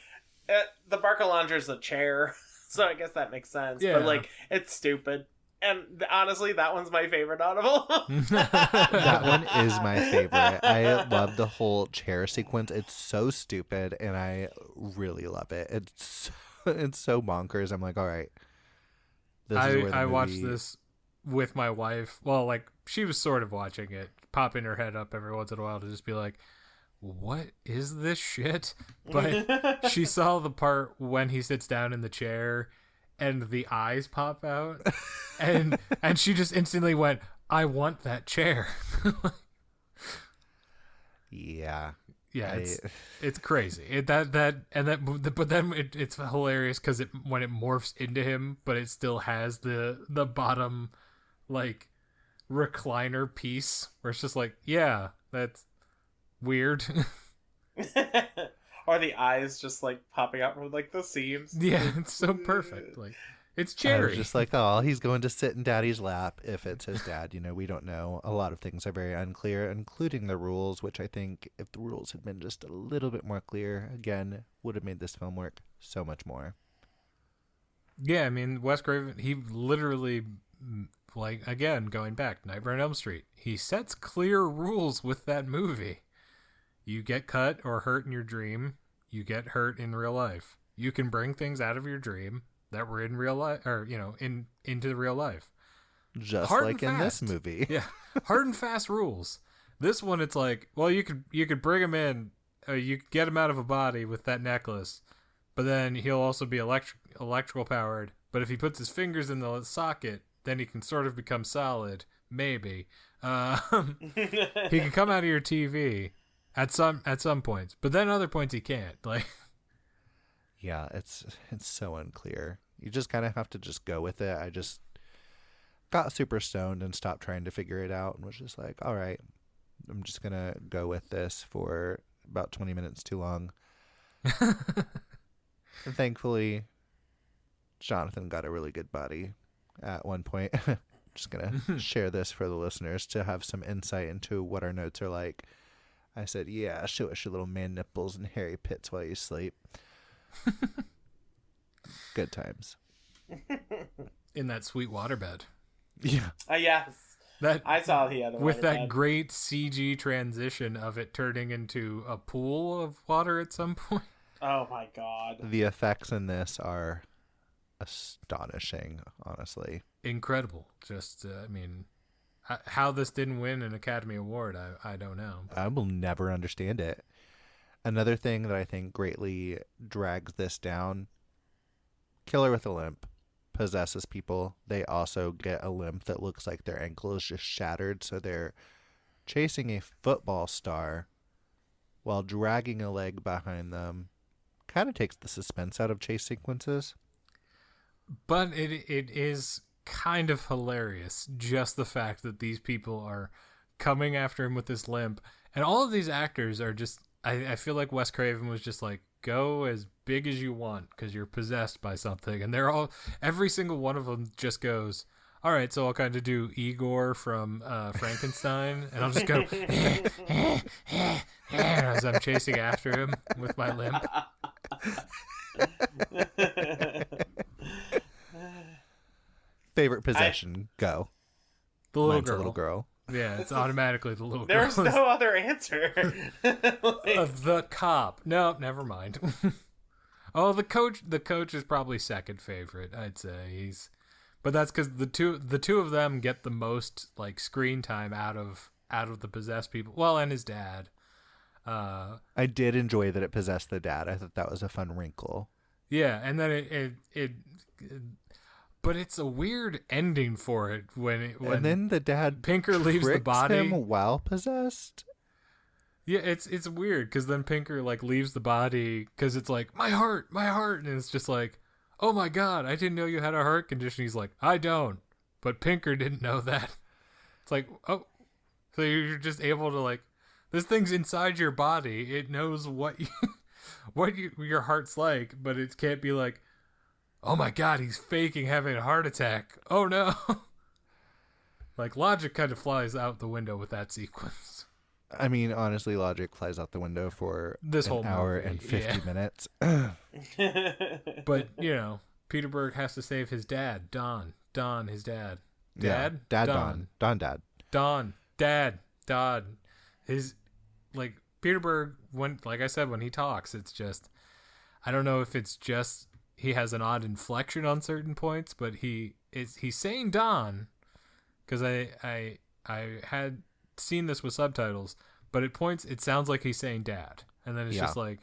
uh, the Barcalounger's a chair, so I guess that makes sense. Yeah. But like, it's stupid. And th- honestly, that one's my favorite audible. that one is my favorite. I love the whole chair sequence. It's so stupid, and I really love it. It's it's so bonkers. I'm like, all right. This I, is where the I watched this with my wife. Well, like she was sort of watching it, popping her head up every once in a while to just be like, "What is this shit?" But she saw the part when he sits down in the chair and the eyes pop out, and and she just instantly went, "I want that chair." Yeah. yeah, I- it's it's crazy. It, that that and that, but then it, it's hilarious because it when it morphs into him, but it still has the the bottom like recliner piece where it's just like, yeah, that's weird. or the eyes just like popping out from like the seams. yeah, it's so perfect. Like it's I cherry. was just like, oh, he's going to sit in daddy's lap if it's his dad. You know, we don't know. A lot of things are very unclear, including the rules, which I think if the rules had been just a little bit more clear, again, would have made this film work so much more. Yeah, I mean Wes Craven, he literally like again going back Nightmare on Elm Street. He sets clear rules with that movie. You get cut or hurt in your dream, you get hurt in real life. You can bring things out of your dream that were in real life or you know, in into real life. Just Hard like in this movie. Yeah, hard and fast rules. This one, it's like, well, you could you could bring him in, uh, you could get him out of a body with that necklace, but then he'll also be electric electrical powered. But if he puts his fingers in the socket, then he can sort of become solid, maybe. Um, he can come out of your TV at some at some points, but then other points he can't. Like, Yeah, it's it's so unclear. You just kind of have to just go with it. I just got super stoned and stopped trying to figure it out and was just like, all right, I'm just going to go with this for about 20 minutes too long. And thankfully, Jonathan got a really good body at one point. just going to share this for the listeners to have some insight into what our notes are like. I said, yeah, show us your little man nipples and hairy pits while you sleep. Good times. in that sweet waterbed. Yeah. Uh, yes, That I saw the other with that again. great CG transition of it turning into a pool of water at some point. Oh my god. The effects in this are astonishing, honestly. Incredible. Just, uh, I mean, h- how this didn't win an Academy Award, I, I don't know. I will never understand it. Another thing that I think greatly drags this down Killer with a limp possesses people. They also get a limp that looks like their ankle is just shattered. So they're chasing a football star while dragging a leg behind them. Kind of takes the suspense out of chase sequences. But it it is kind of hilarious just the fact that these people are coming after him with this limp, and all of these actors are just. I, I feel like Wes Craven was just like, go as big as you want because you're possessed by something, and they're all every single one of them just goes. All right, so I'll kind of do Igor from uh, Frankenstein, and I'll just go eh, eh, eh, as I'm chasing after him with my limp. Favorite possession, go. The little Mine's girl. little girl. Yeah, it's automatically the little There's girl. There's no other answer. Like, Uh, the cop. No, never mind. oh, the coach. The coach is probably second favorite. I'd say he's, but that's because the two the two of them get the most like screen time out of out of the possessed people. Well, and his dad. Uh, I did enjoy that it possessed the dad. I thought that was a fun wrinkle. yeah, and then it it, it, it but it's a weird ending for it when it when and then the dad Pinker leaves the body. him while possessed. Yeah, it's it's weird because then Pinker like leaves the body because it's like my heart, my heart, and it's just like, oh my god, I didn't know you had a heart condition. He's like, I don't, but Pinker didn't know that. It's like, oh, so you're just able to like, This thing's inside your body. It knows what you, what you, your heart's like, but it can't be like, oh my god, he's faking having a heart attack. Oh no. like logic kind of flies out the window with that sequence. I mean, honestly, logic flies out the window for This an whole hour movie, and fifty yeah. minutes. But you know, Peter Berg has to save his dad, Don. Don, his dad. Yeah. Dad. Dad, Don. Don, Don, Dad. Don, Dad, Don. His like Peter Berg when like I said when he talks, it's just I don't know if it's just he has an odd inflection on certain points, but he is he's saying Don because I I I had seen this with subtitles, but at points it sounds like he's saying Dad, and then it's Yeah. just like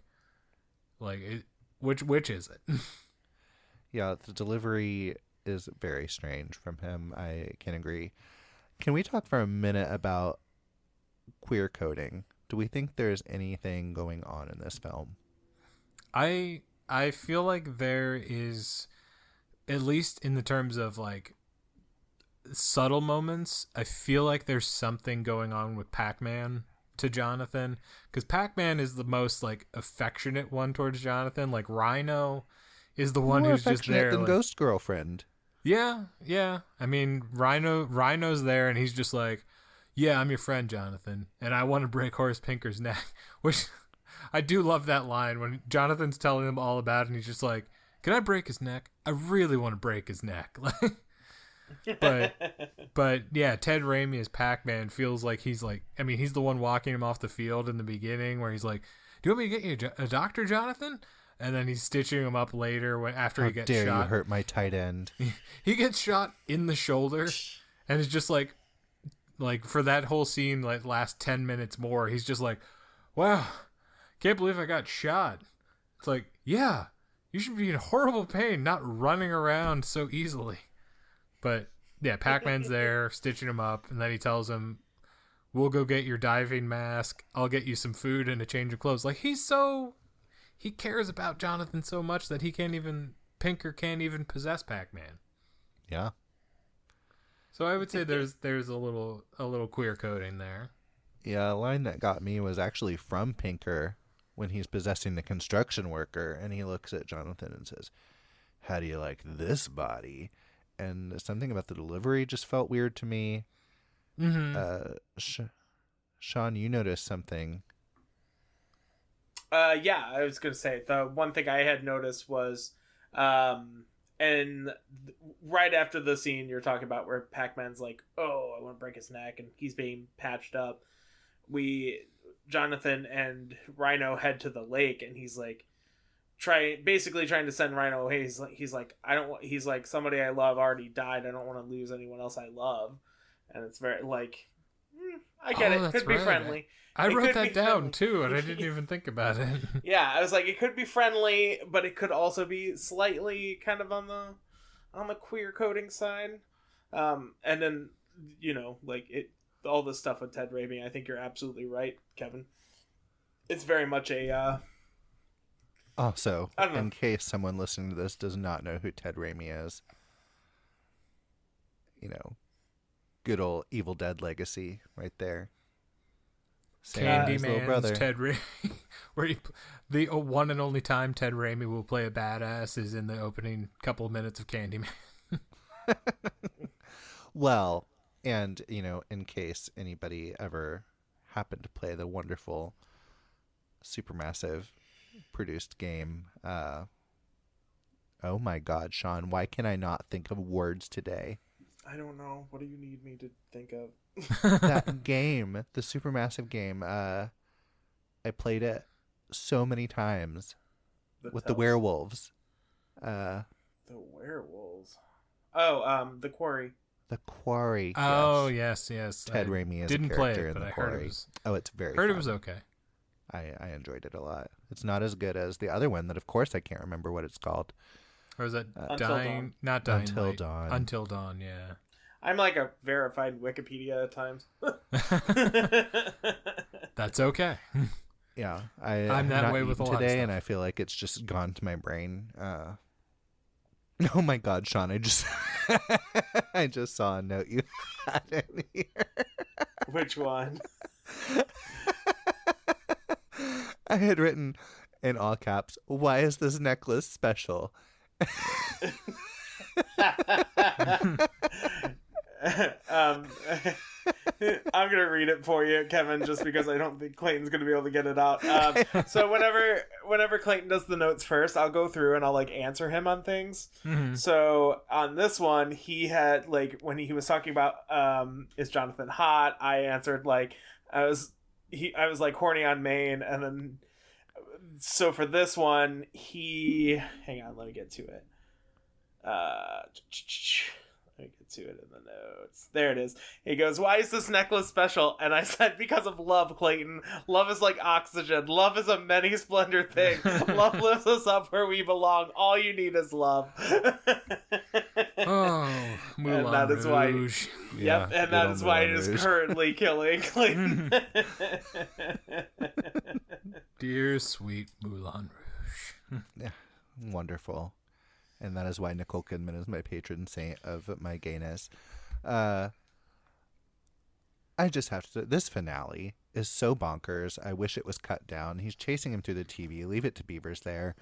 like it, which which is it? Yeah, the delivery is very strange from him. I can agree. Can we talk for a minute about queer coding? Do we think there's anything going on in this film? I I feel like there is at least in the terms of like subtle moments, I feel like there's something going on with Pac-Man to Jonathan cuz Pac-Man is the most like affectionate one towards Jonathan, like Rhino is the one More who's just there than like- Ghost Girlfriend. yeah, yeah. I mean, Rhino Rhino's there and he's just like, "Yeah, I'm your friend, Jonathan, and I want to break Horace Pinker's neck." Which I do love that line when Jonathan's telling him all about it and he's just like, "Can I break his neck? I really want to break his neck." Like but but yeah, Ted Raimi as Pac-Man feels like he's like I mean, he's the one walking him off the field in the beginning where he's like, "Do you want me to get you a, a doctor, Jonathan?" And then he's stitching him up later when after How he gets dare shot. you hurt my tight end? He gets shot in the shoulder, and it's just like, like for that whole scene, like last ten minutes more, he's just like, "Wow, can't believe I got shot." It's like, yeah, you should be in horrible pain, not running around so easily. But yeah, Pac-Man's there stitching him up, and then he tells him, "We'll go get your diving mask. I'll get you some food and a change of clothes." Like he's so, he cares about Jonathan so much that he can't even Pinker can't even possess Pac-Man. Yeah. So I would say there's there's a little a little queer coding there. Yeah, a line that got me was actually from Pinker when he's possessing the construction worker and he looks at Jonathan and says, How do you like this body? And something about the delivery just felt weird to me. Mm-hmm. Uh, Sh- Sean, you noticed something. Uh, yeah, I was gonna say the one thing I had noticed was, um, and th- right after the scene you're talking about where Pac-Man's like, "Oh, I want to break his neck," and he's being patched up. We, Jonathan and Rhino head to the lake, and he's like, try basically trying to send Rhino away. He's like, he's like, I don't want. He's like, somebody I love already died. I don't want to lose anyone else I love, and it's very like, mm, I get Oh, it. Could be friendly. I it wrote that down friendly. too, and I didn't even think about it. yeah i was like it could be friendly but it could also be slightly kind of on the on the queer coding side um and then you know like it all this stuff with ted Raimi, i think you're absolutely right kevin it's very much a uh Also, I don't know. in case someone listening to this does not know who Ted Raimi is, you know, good old Evil Dead legacy right there. Sam, his little brother. Ted Raimi, where he, the one and only time Ted Raimi will play a badass is in the opening couple of minutes of Candyman. Well, and you know, in case anybody ever happened to play the wonderful, supermassive produced game, uh, oh my God, Sean, why can I not think of words today? i don't know. What do you need me to think of? That game, the supermassive game, uh, I played it so many times with the werewolves. Uh, the werewolves. Oh um the quarry the Quarry. Oh yes. yes, yes. Ted I Raimi is didn't a play character it, in but the I Quarry. heard it was Oh, it's very. heard it was okay. I, I enjoyed it a lot. It's not as good as the other one that, of course, I can't remember what it's called. Or was that Uh, Until dying? Dawn. Not dying. Until Light. Dawn. Until dawn. Yeah. i'm like a verified wikipedia at times That's okay. Yeah, I, I'm that not way with a eaten lot of today, and. I feel like it's just gone to my brain. Uh, oh my God, Sean! I just I just saw a note you had in here. which one I had written in all caps, "Why is this necklace special?" um, I'm gonna read it for you, Kevin, just because I don't think Clayton's gonna be able to get it out. Um, so whenever whenever Clayton does the notes first, I'll go through and I'll like answer him on things. Mhm. So on this one, he had like when he was talking about um, is Jonathan hot? I answered like I was he I was like horny on main, and then so for this one, he hang on, let me get to it. Uh, let me get to it in the notes. There it is. He goes, "Why is this necklace special?" And I said, "Because of love, Clayton. Love is like oxygen. Love is a many splendor thing. love lifts us up where we belong. All you need is love." Oh, Moulin that is why- Rouge. Yeah, yep, and good that old is why it Moulin is Rouge. currently killing Clayton. Dear sweet Moulin Rouge. Yeah, wonderful. And that is why Nicole Kidman is my patron saint of my gayness. Uh, I just have to. This finale is so bonkers. I wish it was cut down. He's chasing him through the TV. Leave it to Beavers there.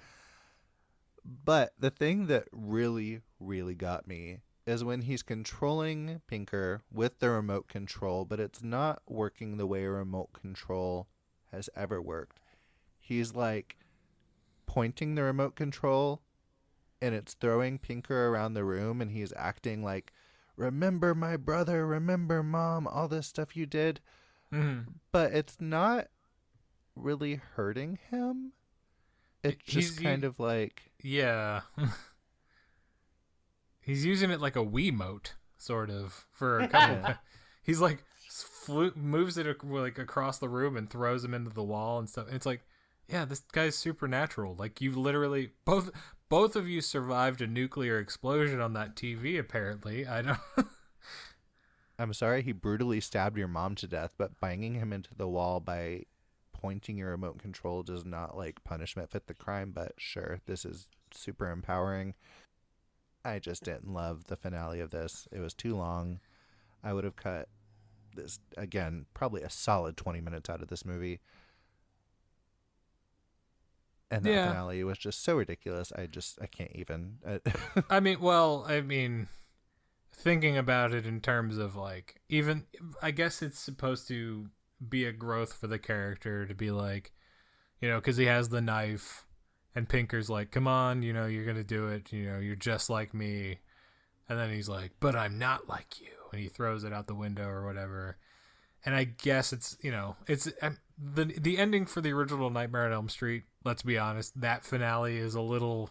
But the thing that really, really got me is when he's controlling Pinker with the remote control, but it's not working the way a remote control has ever worked. He's like pointing the remote control and it's throwing Pinker around the room and he's acting like remember my brother, remember mom, all this stuff you did, Mhm. but it's not really hurting him. It's He's- just kind of like Yeah. He's using it like a Wiimote, sort of, for a couple. Yeah. He's like flu- moves it like across the room and throws him into the wall and stuff. And it's like, yeah, this guy's supernatural. Like you literally both both of you survived a nuclear explosion on that TV. Apparently, I don't. I'm sorry he brutally stabbed your mom to death, but banging him into the wall by pointing your remote control does not like punishment fit the crime, but sure, this is super empowering. I just didn't love the finale of this. It was too long. I would have cut this again, probably a solid 20 minutes out of this movie. And that Yeah. finale was just so ridiculous. I just I can't even. I mean, well, I mean, thinking about it in terms of like, even, I guess it's supposed to be a growth for the character to be like, you know, because he has the knife, and Pinker's like, come on, you know, you're going to do it, you know, you're just like me. And then he's like, but I'm not like you. And he throws it out the window or whatever. And I guess it's, you know, it's um, the the ending for the original Nightmare on Elm Street. Let's be honest, that finale is a little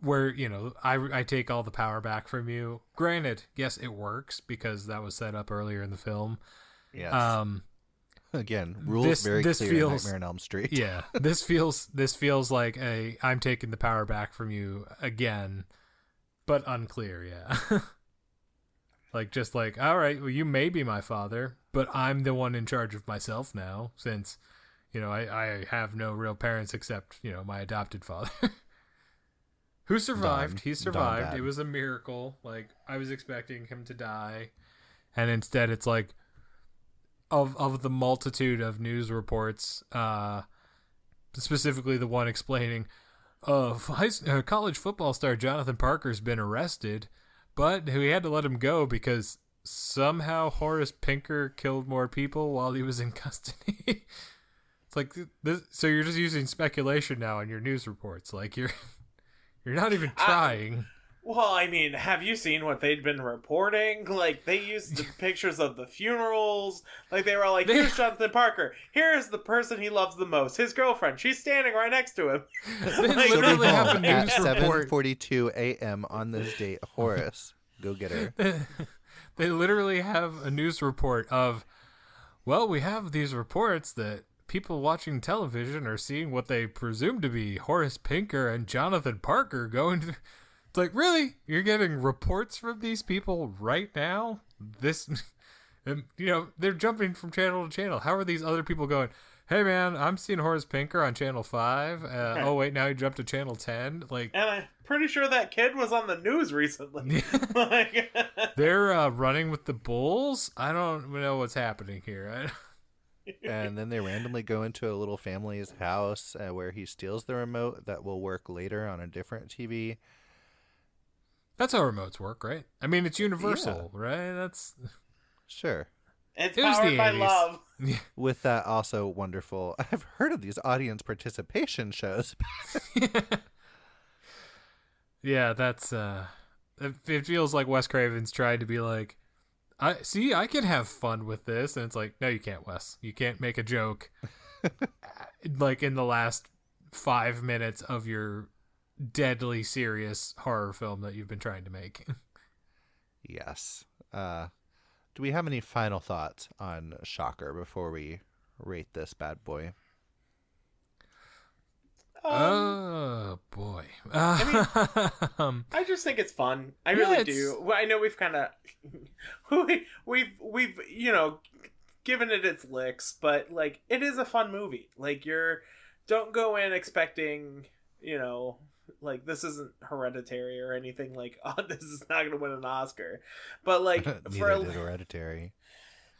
where you know I, I take all the power back from you granted yes it works because that was set up earlier in the film yes. um Again, rules this- very this clear feels- in Nightmare on Elm Street. yeah this feels this feels like a i'm taking the power back from you again but unclear yeah like just like all right well you may be my father but i'm the one in charge of myself now since you know i i have no real parents except you know my adopted father. Who survived. Don- he survived. it was a miracle. Like i was expecting him to die. And instead it's like of of the multitude of news reports uh specifically the one explaining uh, high, uh college football star Jonathan Parker's been arrested but we had to let him go because somehow Horace Pinker killed more people while he was in custody it's like this, so you're just using speculation now in your news reports like you're you're not even I- trying Well, I mean, have you seen what they'd been reporting? Like, they used the pictures of the funerals. Like, they were like, They- here's Jonathan Parker. Here's the person he loves the most. His girlfriend. She's standing right next to him. They Like, She'll literally have a home at report 7:42 a.m. on this date. Horace, go get her. They literally have a news report of well we have these reports that people watching television are seeing what they presume to be horace pinker and jonathan parker going To... it's like really? You're getting reports from these people right now? This and, you know they're jumping from channel to channel. How are these other people going hey man i'm seeing horace pinker on channel 5 uh, oh wait now he jumped to channel 10 like And I'm pretty sure that kid was on the news recently. like, They're uh, running with the bulls. I don't know what's happening here. And then they randomly go into a little family's house uh, where he steals the remote that will work later on a different TV. That's how remotes work, right? I mean, it's universal, right? That's Sure. It's It was powered the by love. With that also wonderful, I've heard of these audience participation shows. yeah, that's uh it, it feels like Wes Craven's trying to be like I see I can have fun with this and it's like no you can't Wes. You can't make a joke like in the last 5 minutes of your deadly serious horror film that you've been trying to make. Yes. Uh, do we have any final thoughts on Shocker before we rate this bad boy? Um, oh boy. um, I just think it's fun. I Yeah, really it's- do. Well, I know we've kind of we, we've we've you know given it its licks, but like it is a fun movie. Like you're don't go in expecting you know like this isn't hereditary or anything like oh this is not gonna win an Oscar, but like for a did Hereditary.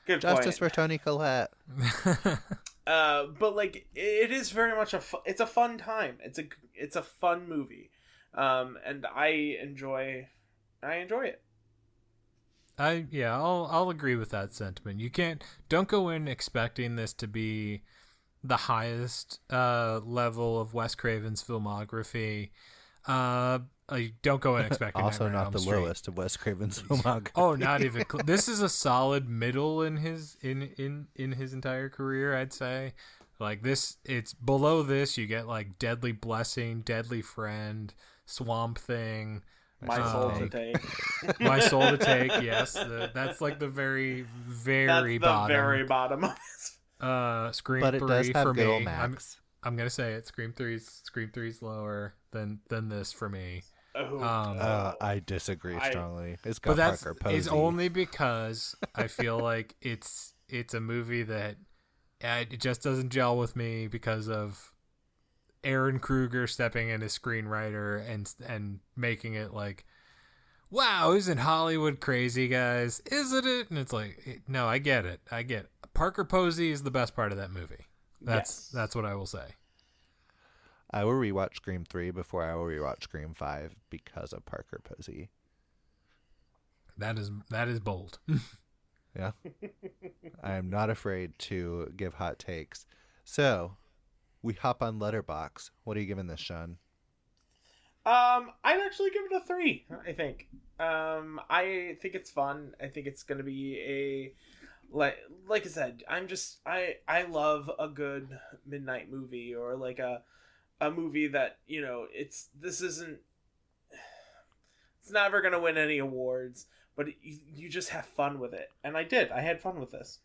good Justice point. for Toni Collette. Uh, but like it is very much a fu- it's a fun time. It's a it's a fun movie, um, and I enjoy I enjoy it. I yeah, I'll I'll agree with that sentiment. You can't don't go in expecting this to be the highest uh level of Wes Craven's filmography. Uh, uh, don't go in expecting Also Nightmare not the Street. lowest of Wes Craven's filmography. Oh, not even. Cl- this is a solid middle in his in in in his entire career. I'd say, like this, it's below this. You get like Deadly Blessing, Deadly Friend, Swamp Thing, My soul Um, to take. My Soul to Take. Yes, the, that's like the very very That's the bottom. very bottom of this. Uh, Scream but it three does have for good me. old I'm I'm gonna say it. Scream three's Scream three's lower than than this for me. Oh, Um, Uh, I disagree I- strongly. It's got but that's Parker Posey. it's only because I feel like it's it's a movie that uh, it just doesn't gel with me because of Ehren Kruger stepping in as screenwriter and and making it like, wow, isn't Hollywood crazy, guys? Isn't it? And it's like, no, I get it, I get. It. Parker Posey is the best part of that movie. That's Yes. that's what I will say. I will rewatch Scream 3 before I will rewatch Scream 5 because of Parker Posey. That is that is bold. Yeah. I am not afraid to give hot takes. So, we hop on Letterboxd. What are you giving this, Sean? Um, I'd actually give it a three. I think. Um, I think it's fun. I think it's gonna be a like like I said. I'm just I I love a good midnight movie or like a a movie that you know it's this isn't it's never gonna win any awards, but it, you, you just have fun with it, and I did. I had fun with this.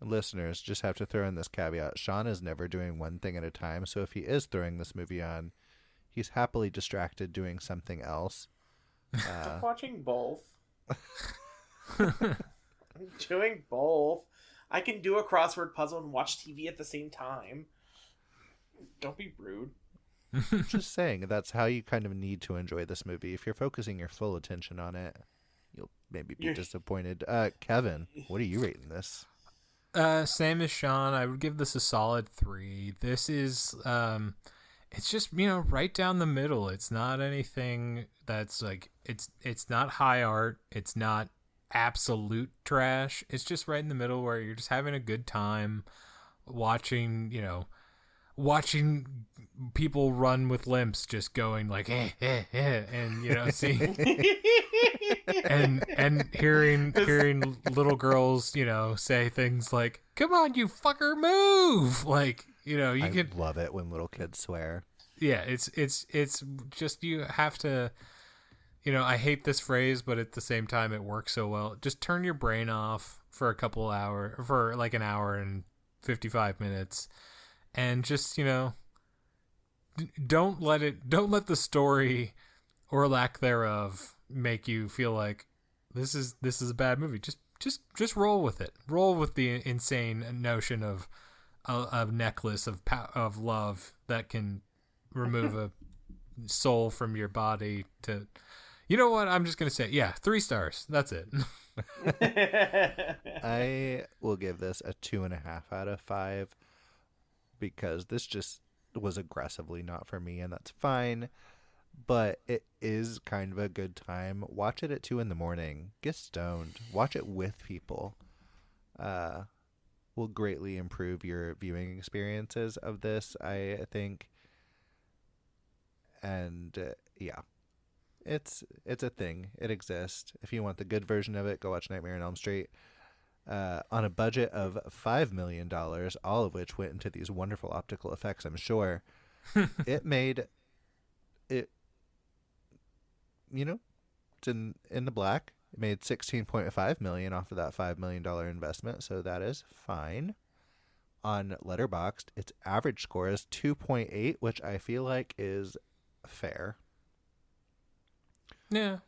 Listeners, just have to throw in this caveat. Sean is never doing one thing at a time, so if he is throwing this movie on, he's happily distracted doing something else. Uh, watching both. I'm doing both. I can do a crossword puzzle and watch TV at the same time. Don't be rude. just saying, that's how you kind of need to enjoy this movie. If you're focusing your full attention on it, you'll maybe be You're- disappointed. Uh, Kevin, what are you rating this? Uh, same as Sean. I would give this a solid three. This is, um, it's just you know right down the middle. It's not anything that's like it's it's not high art. It's not absolute trash. It's just right in the middle where you're just having a good time watching. You know, watching people run with limps, just going like eh eh eh, and you know seeing and and hearing hearing little girls, you know, say things like, "Come on, you fucker, move!" Like, you know, you I can, love it when little kids swear. yeah. It's it's it's just you have to, you know, I hate this phrase, but at the same time, it works so well. Just turn your brain off for a couple hour, for like an hour and fifty five minutes, and just you know, don't let it, don't let the story or lack thereof make you feel like this is this is a bad movie. Just just just roll with it. Roll with the insane notion of uh, a, a necklace of of love that can remove a soul from your body to you know what i'm just gonna say yeah three stars that's it I will give this a two and a half out of five because this just was aggressively not for me, and that's fine. But it is kind of a good time. Watch it at two in the morning. Get stoned. Watch it with people. Uh, will greatly improve your viewing experiences of this. I think. And uh, yeah, it's it's a thing. It exists. If you want the good version of it, go watch Nightmare on Elm Street. Uh, on a budget of five million dollars, all of which went into these wonderful optical effects, I'm sure. it made it. You know, it's in in the black. It made 16.5 million off of that five million dollar investment, so that is fine. On Letterboxd, its average score is 2.8, which I feel like is fair. Yeah,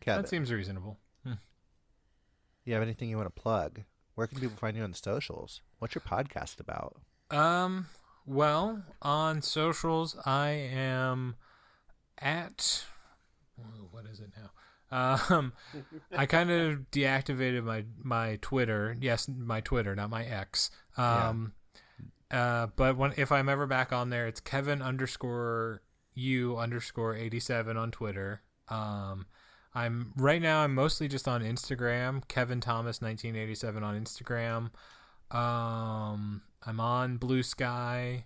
Kevin, that seems reasonable. Hmm. you have anything you want to plug? Where can people find you on the socials? What's your podcast about? Um, well, on socials, I am at what is it now? Um, I kind of deactivated my my Twitter. Yes, my Twitter, not my X. Um, uh, but when if I'm ever back on there, it's Kevin underscore u underscore eighty seven on Twitter. Um, I'm right now. I'm mostly just on Instagram. Kevin Thomas nineteen eighty seven on Instagram. Um, I'm on Bluesky.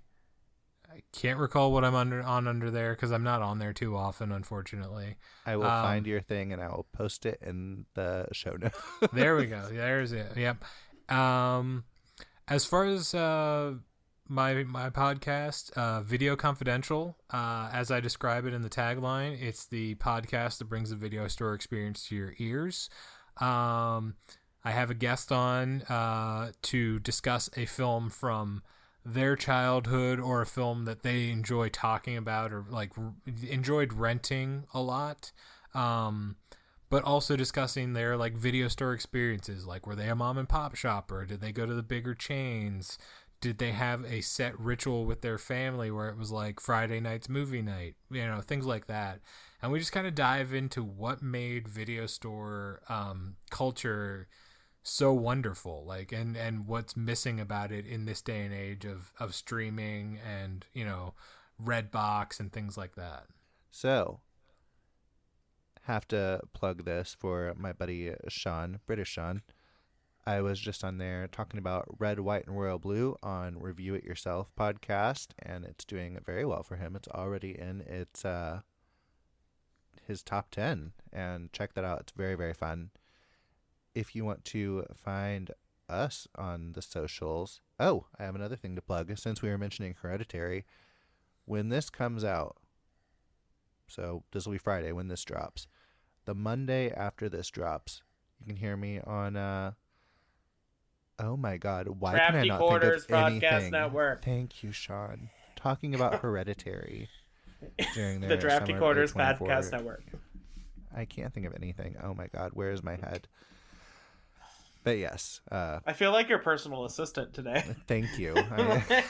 I can't recall what I'm under on under there because I'm not on there too often, unfortunately. I will Um, find your thing and I will post it in the show notes. there we go. There's it. Yep. Um, as far as uh, my my podcast, uh, Video Confidential, uh, as I describe it in the tagline, it's the podcast that brings the video store experience to your ears. Um, I have a guest on uh, to discuss a film from their childhood or a film that they enjoy talking about or like r- enjoyed renting a lot. Um, but also discussing their like video store experiences like were they a mom and pop shop or did they go to the bigger chains did they have a set ritual with their family where it was like friday night's movie night you know things like that and we just kind of dive into what made video store um, culture so wonderful like and and what's missing about it in this day and age of of streaming and you know redbox and things like that so, have to plug this for my buddy Sean, British Sean. I was just on there talking about Red, White, and Royal Blue on Review It Yourself podcast, and it's doing very well for him. It's already in its uh, his top ten, and check that out. It's very very fun. If you want to find us on the socials, oh, I have another thing to plug. Since we were mentioning Hereditary, when this comes out, so this will be Friday when this drops. The Monday after this drops, you can hear me on. uh Oh my God! Why can I not Quarters think of Podcast anything? Network. Thank you, Sean. Talking about Hereditary during the Drafty Quarters Podcast Network. I can't think of anything. Oh my God! Where is my head? But yes, uh, I feel like your personal assistant today. thank you. I,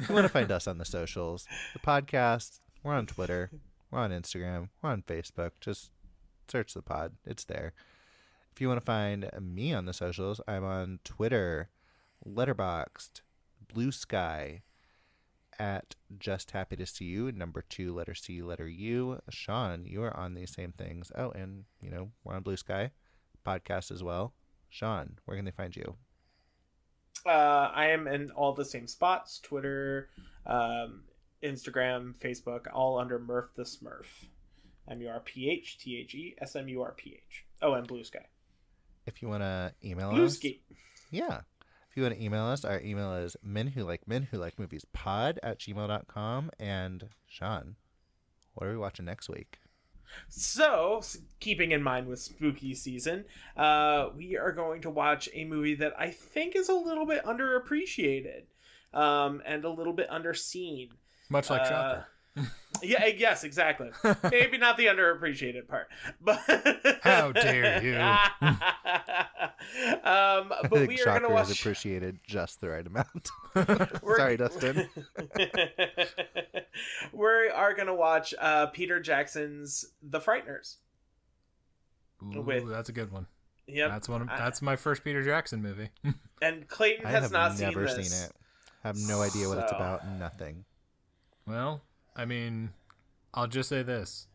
you want to find us on the socials, the podcast. We're on Twitter. We're on Instagram. We're on Facebook. Just search the pod. It's there. If you want to find me on the socials, I'm on Twitter, Letterboxd, Blue Sky, at Just Happy to See You, number two, letter C, letter U. Sean, you are on these same things. Oh, and, you know, we're on Bluesky podcast as well. Sean, where can they find you? Uh, I am in all the same spots: Twitter, um, Instagram, Facebook, all under Murph the Smurf. M U R P H T H E S M U R P H. Oh, and Blue Sky. If you want to email Blue us, yeah. If you want to email us, our email is men who like men who like movies pod at gmail.com. And Sean, what are we watching next week? So, keeping in mind with spooky season, uh, we are going to watch a movie that I think is a little bit underappreciated um, and a little bit underseen. much like Uh, shocker Yeah, yes, exactly. Maybe not the underappreciated part, but How dare you. um, I but think we are going to is watch. appreciated just the right amount. Sorry, Dustin. we are going to watch uh, Peter Jackson's The Frighteners. Ooh, With- that's a good one. Yep. That's one. Of, I- that's my first Peter Jackson movie. and Clayton I has not never seen this. seen it. Have no idea what it's about. Nothing. well, I mean, I'll just say this: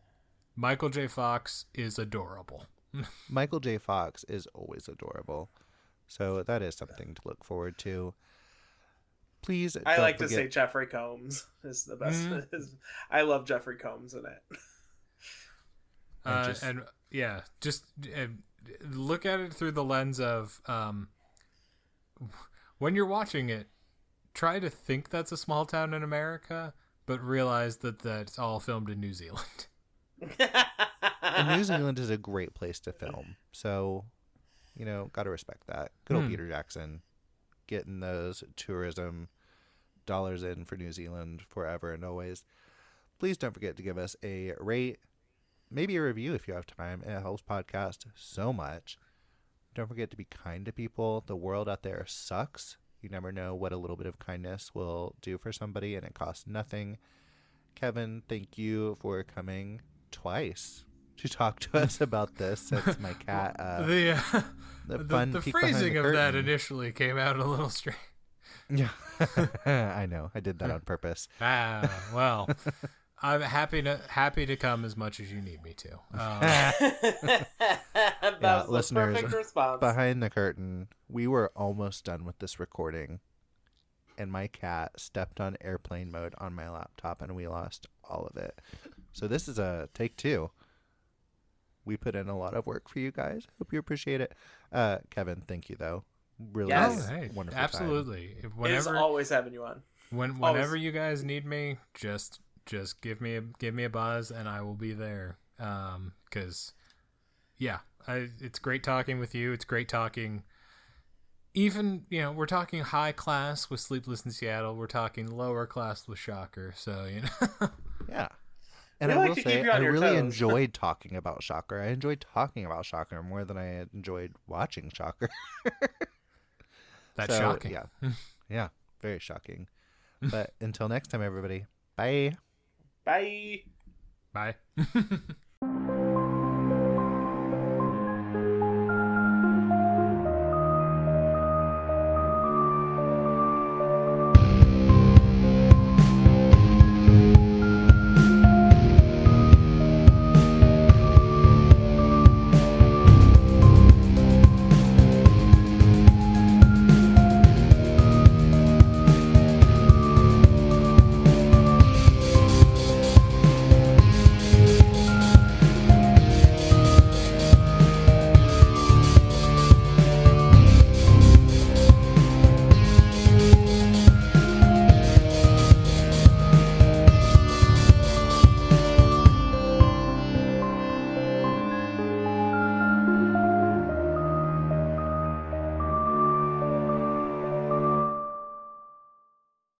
Michael J. Fox is adorable. Michael J. Fox is always adorable, so that is something to look forward to. Please, I don't like to say Jeffrey Combs is the best. Mhm. I love Jeffrey Combs in it. And Uh, just- and yeah, just uh, look at it through the lens of um, when you're watching it, try to think that's a small town in America, but realize that that's all filmed in New Zealand. and New Zealand is a great place to film. So, you know, gotta respect that. Good old Hmm. Peter Jackson getting those tourism dollars in for New Zealand forever and always. Please don't forget to give us a rate, maybe a review if you have time. It helps podcast so much. Don't forget to be kind to people. The world out there sucks. You never know what a little bit of kindness will do for somebody, and it costs nothing. Kevin, thank you for coming twice to talk to us about this. Since my cat uh, the uh, the, the, the phrasing the of that initially came out a little strange. yeah i know. I did that on purpose. Ah, well, I'm happy to happy to come as much as you need me to. Um, that Yeah, was the listeners, perfect response. behind the curtain we were almost done with this recording and my cat stepped on airplane mode on my laptop and we lost all of it so this is a take two we put in a lot of work for you guys hope you appreciate it uh kevin thank you though really Yes. oh, hey, wonderful time. absolutely. If- it is always having you on. When Always. whenever you guys need me, just just give me a give me a buzz and I will be there. Um, cause yeah, I it's great talking with you. It's great talking. Even you know we're talking high class with Sleepless in Seattle. We're talking lower class with Shocker. So you know, Yeah. And We I like will say, I really toes. enjoyed talking about Shocker. I enjoyed talking about Shocker more than I enjoyed watching Shocker. that's So, shocking. Yeah. yeah. Very shocking. But until next time, everybody. Bye. Bye. Bye.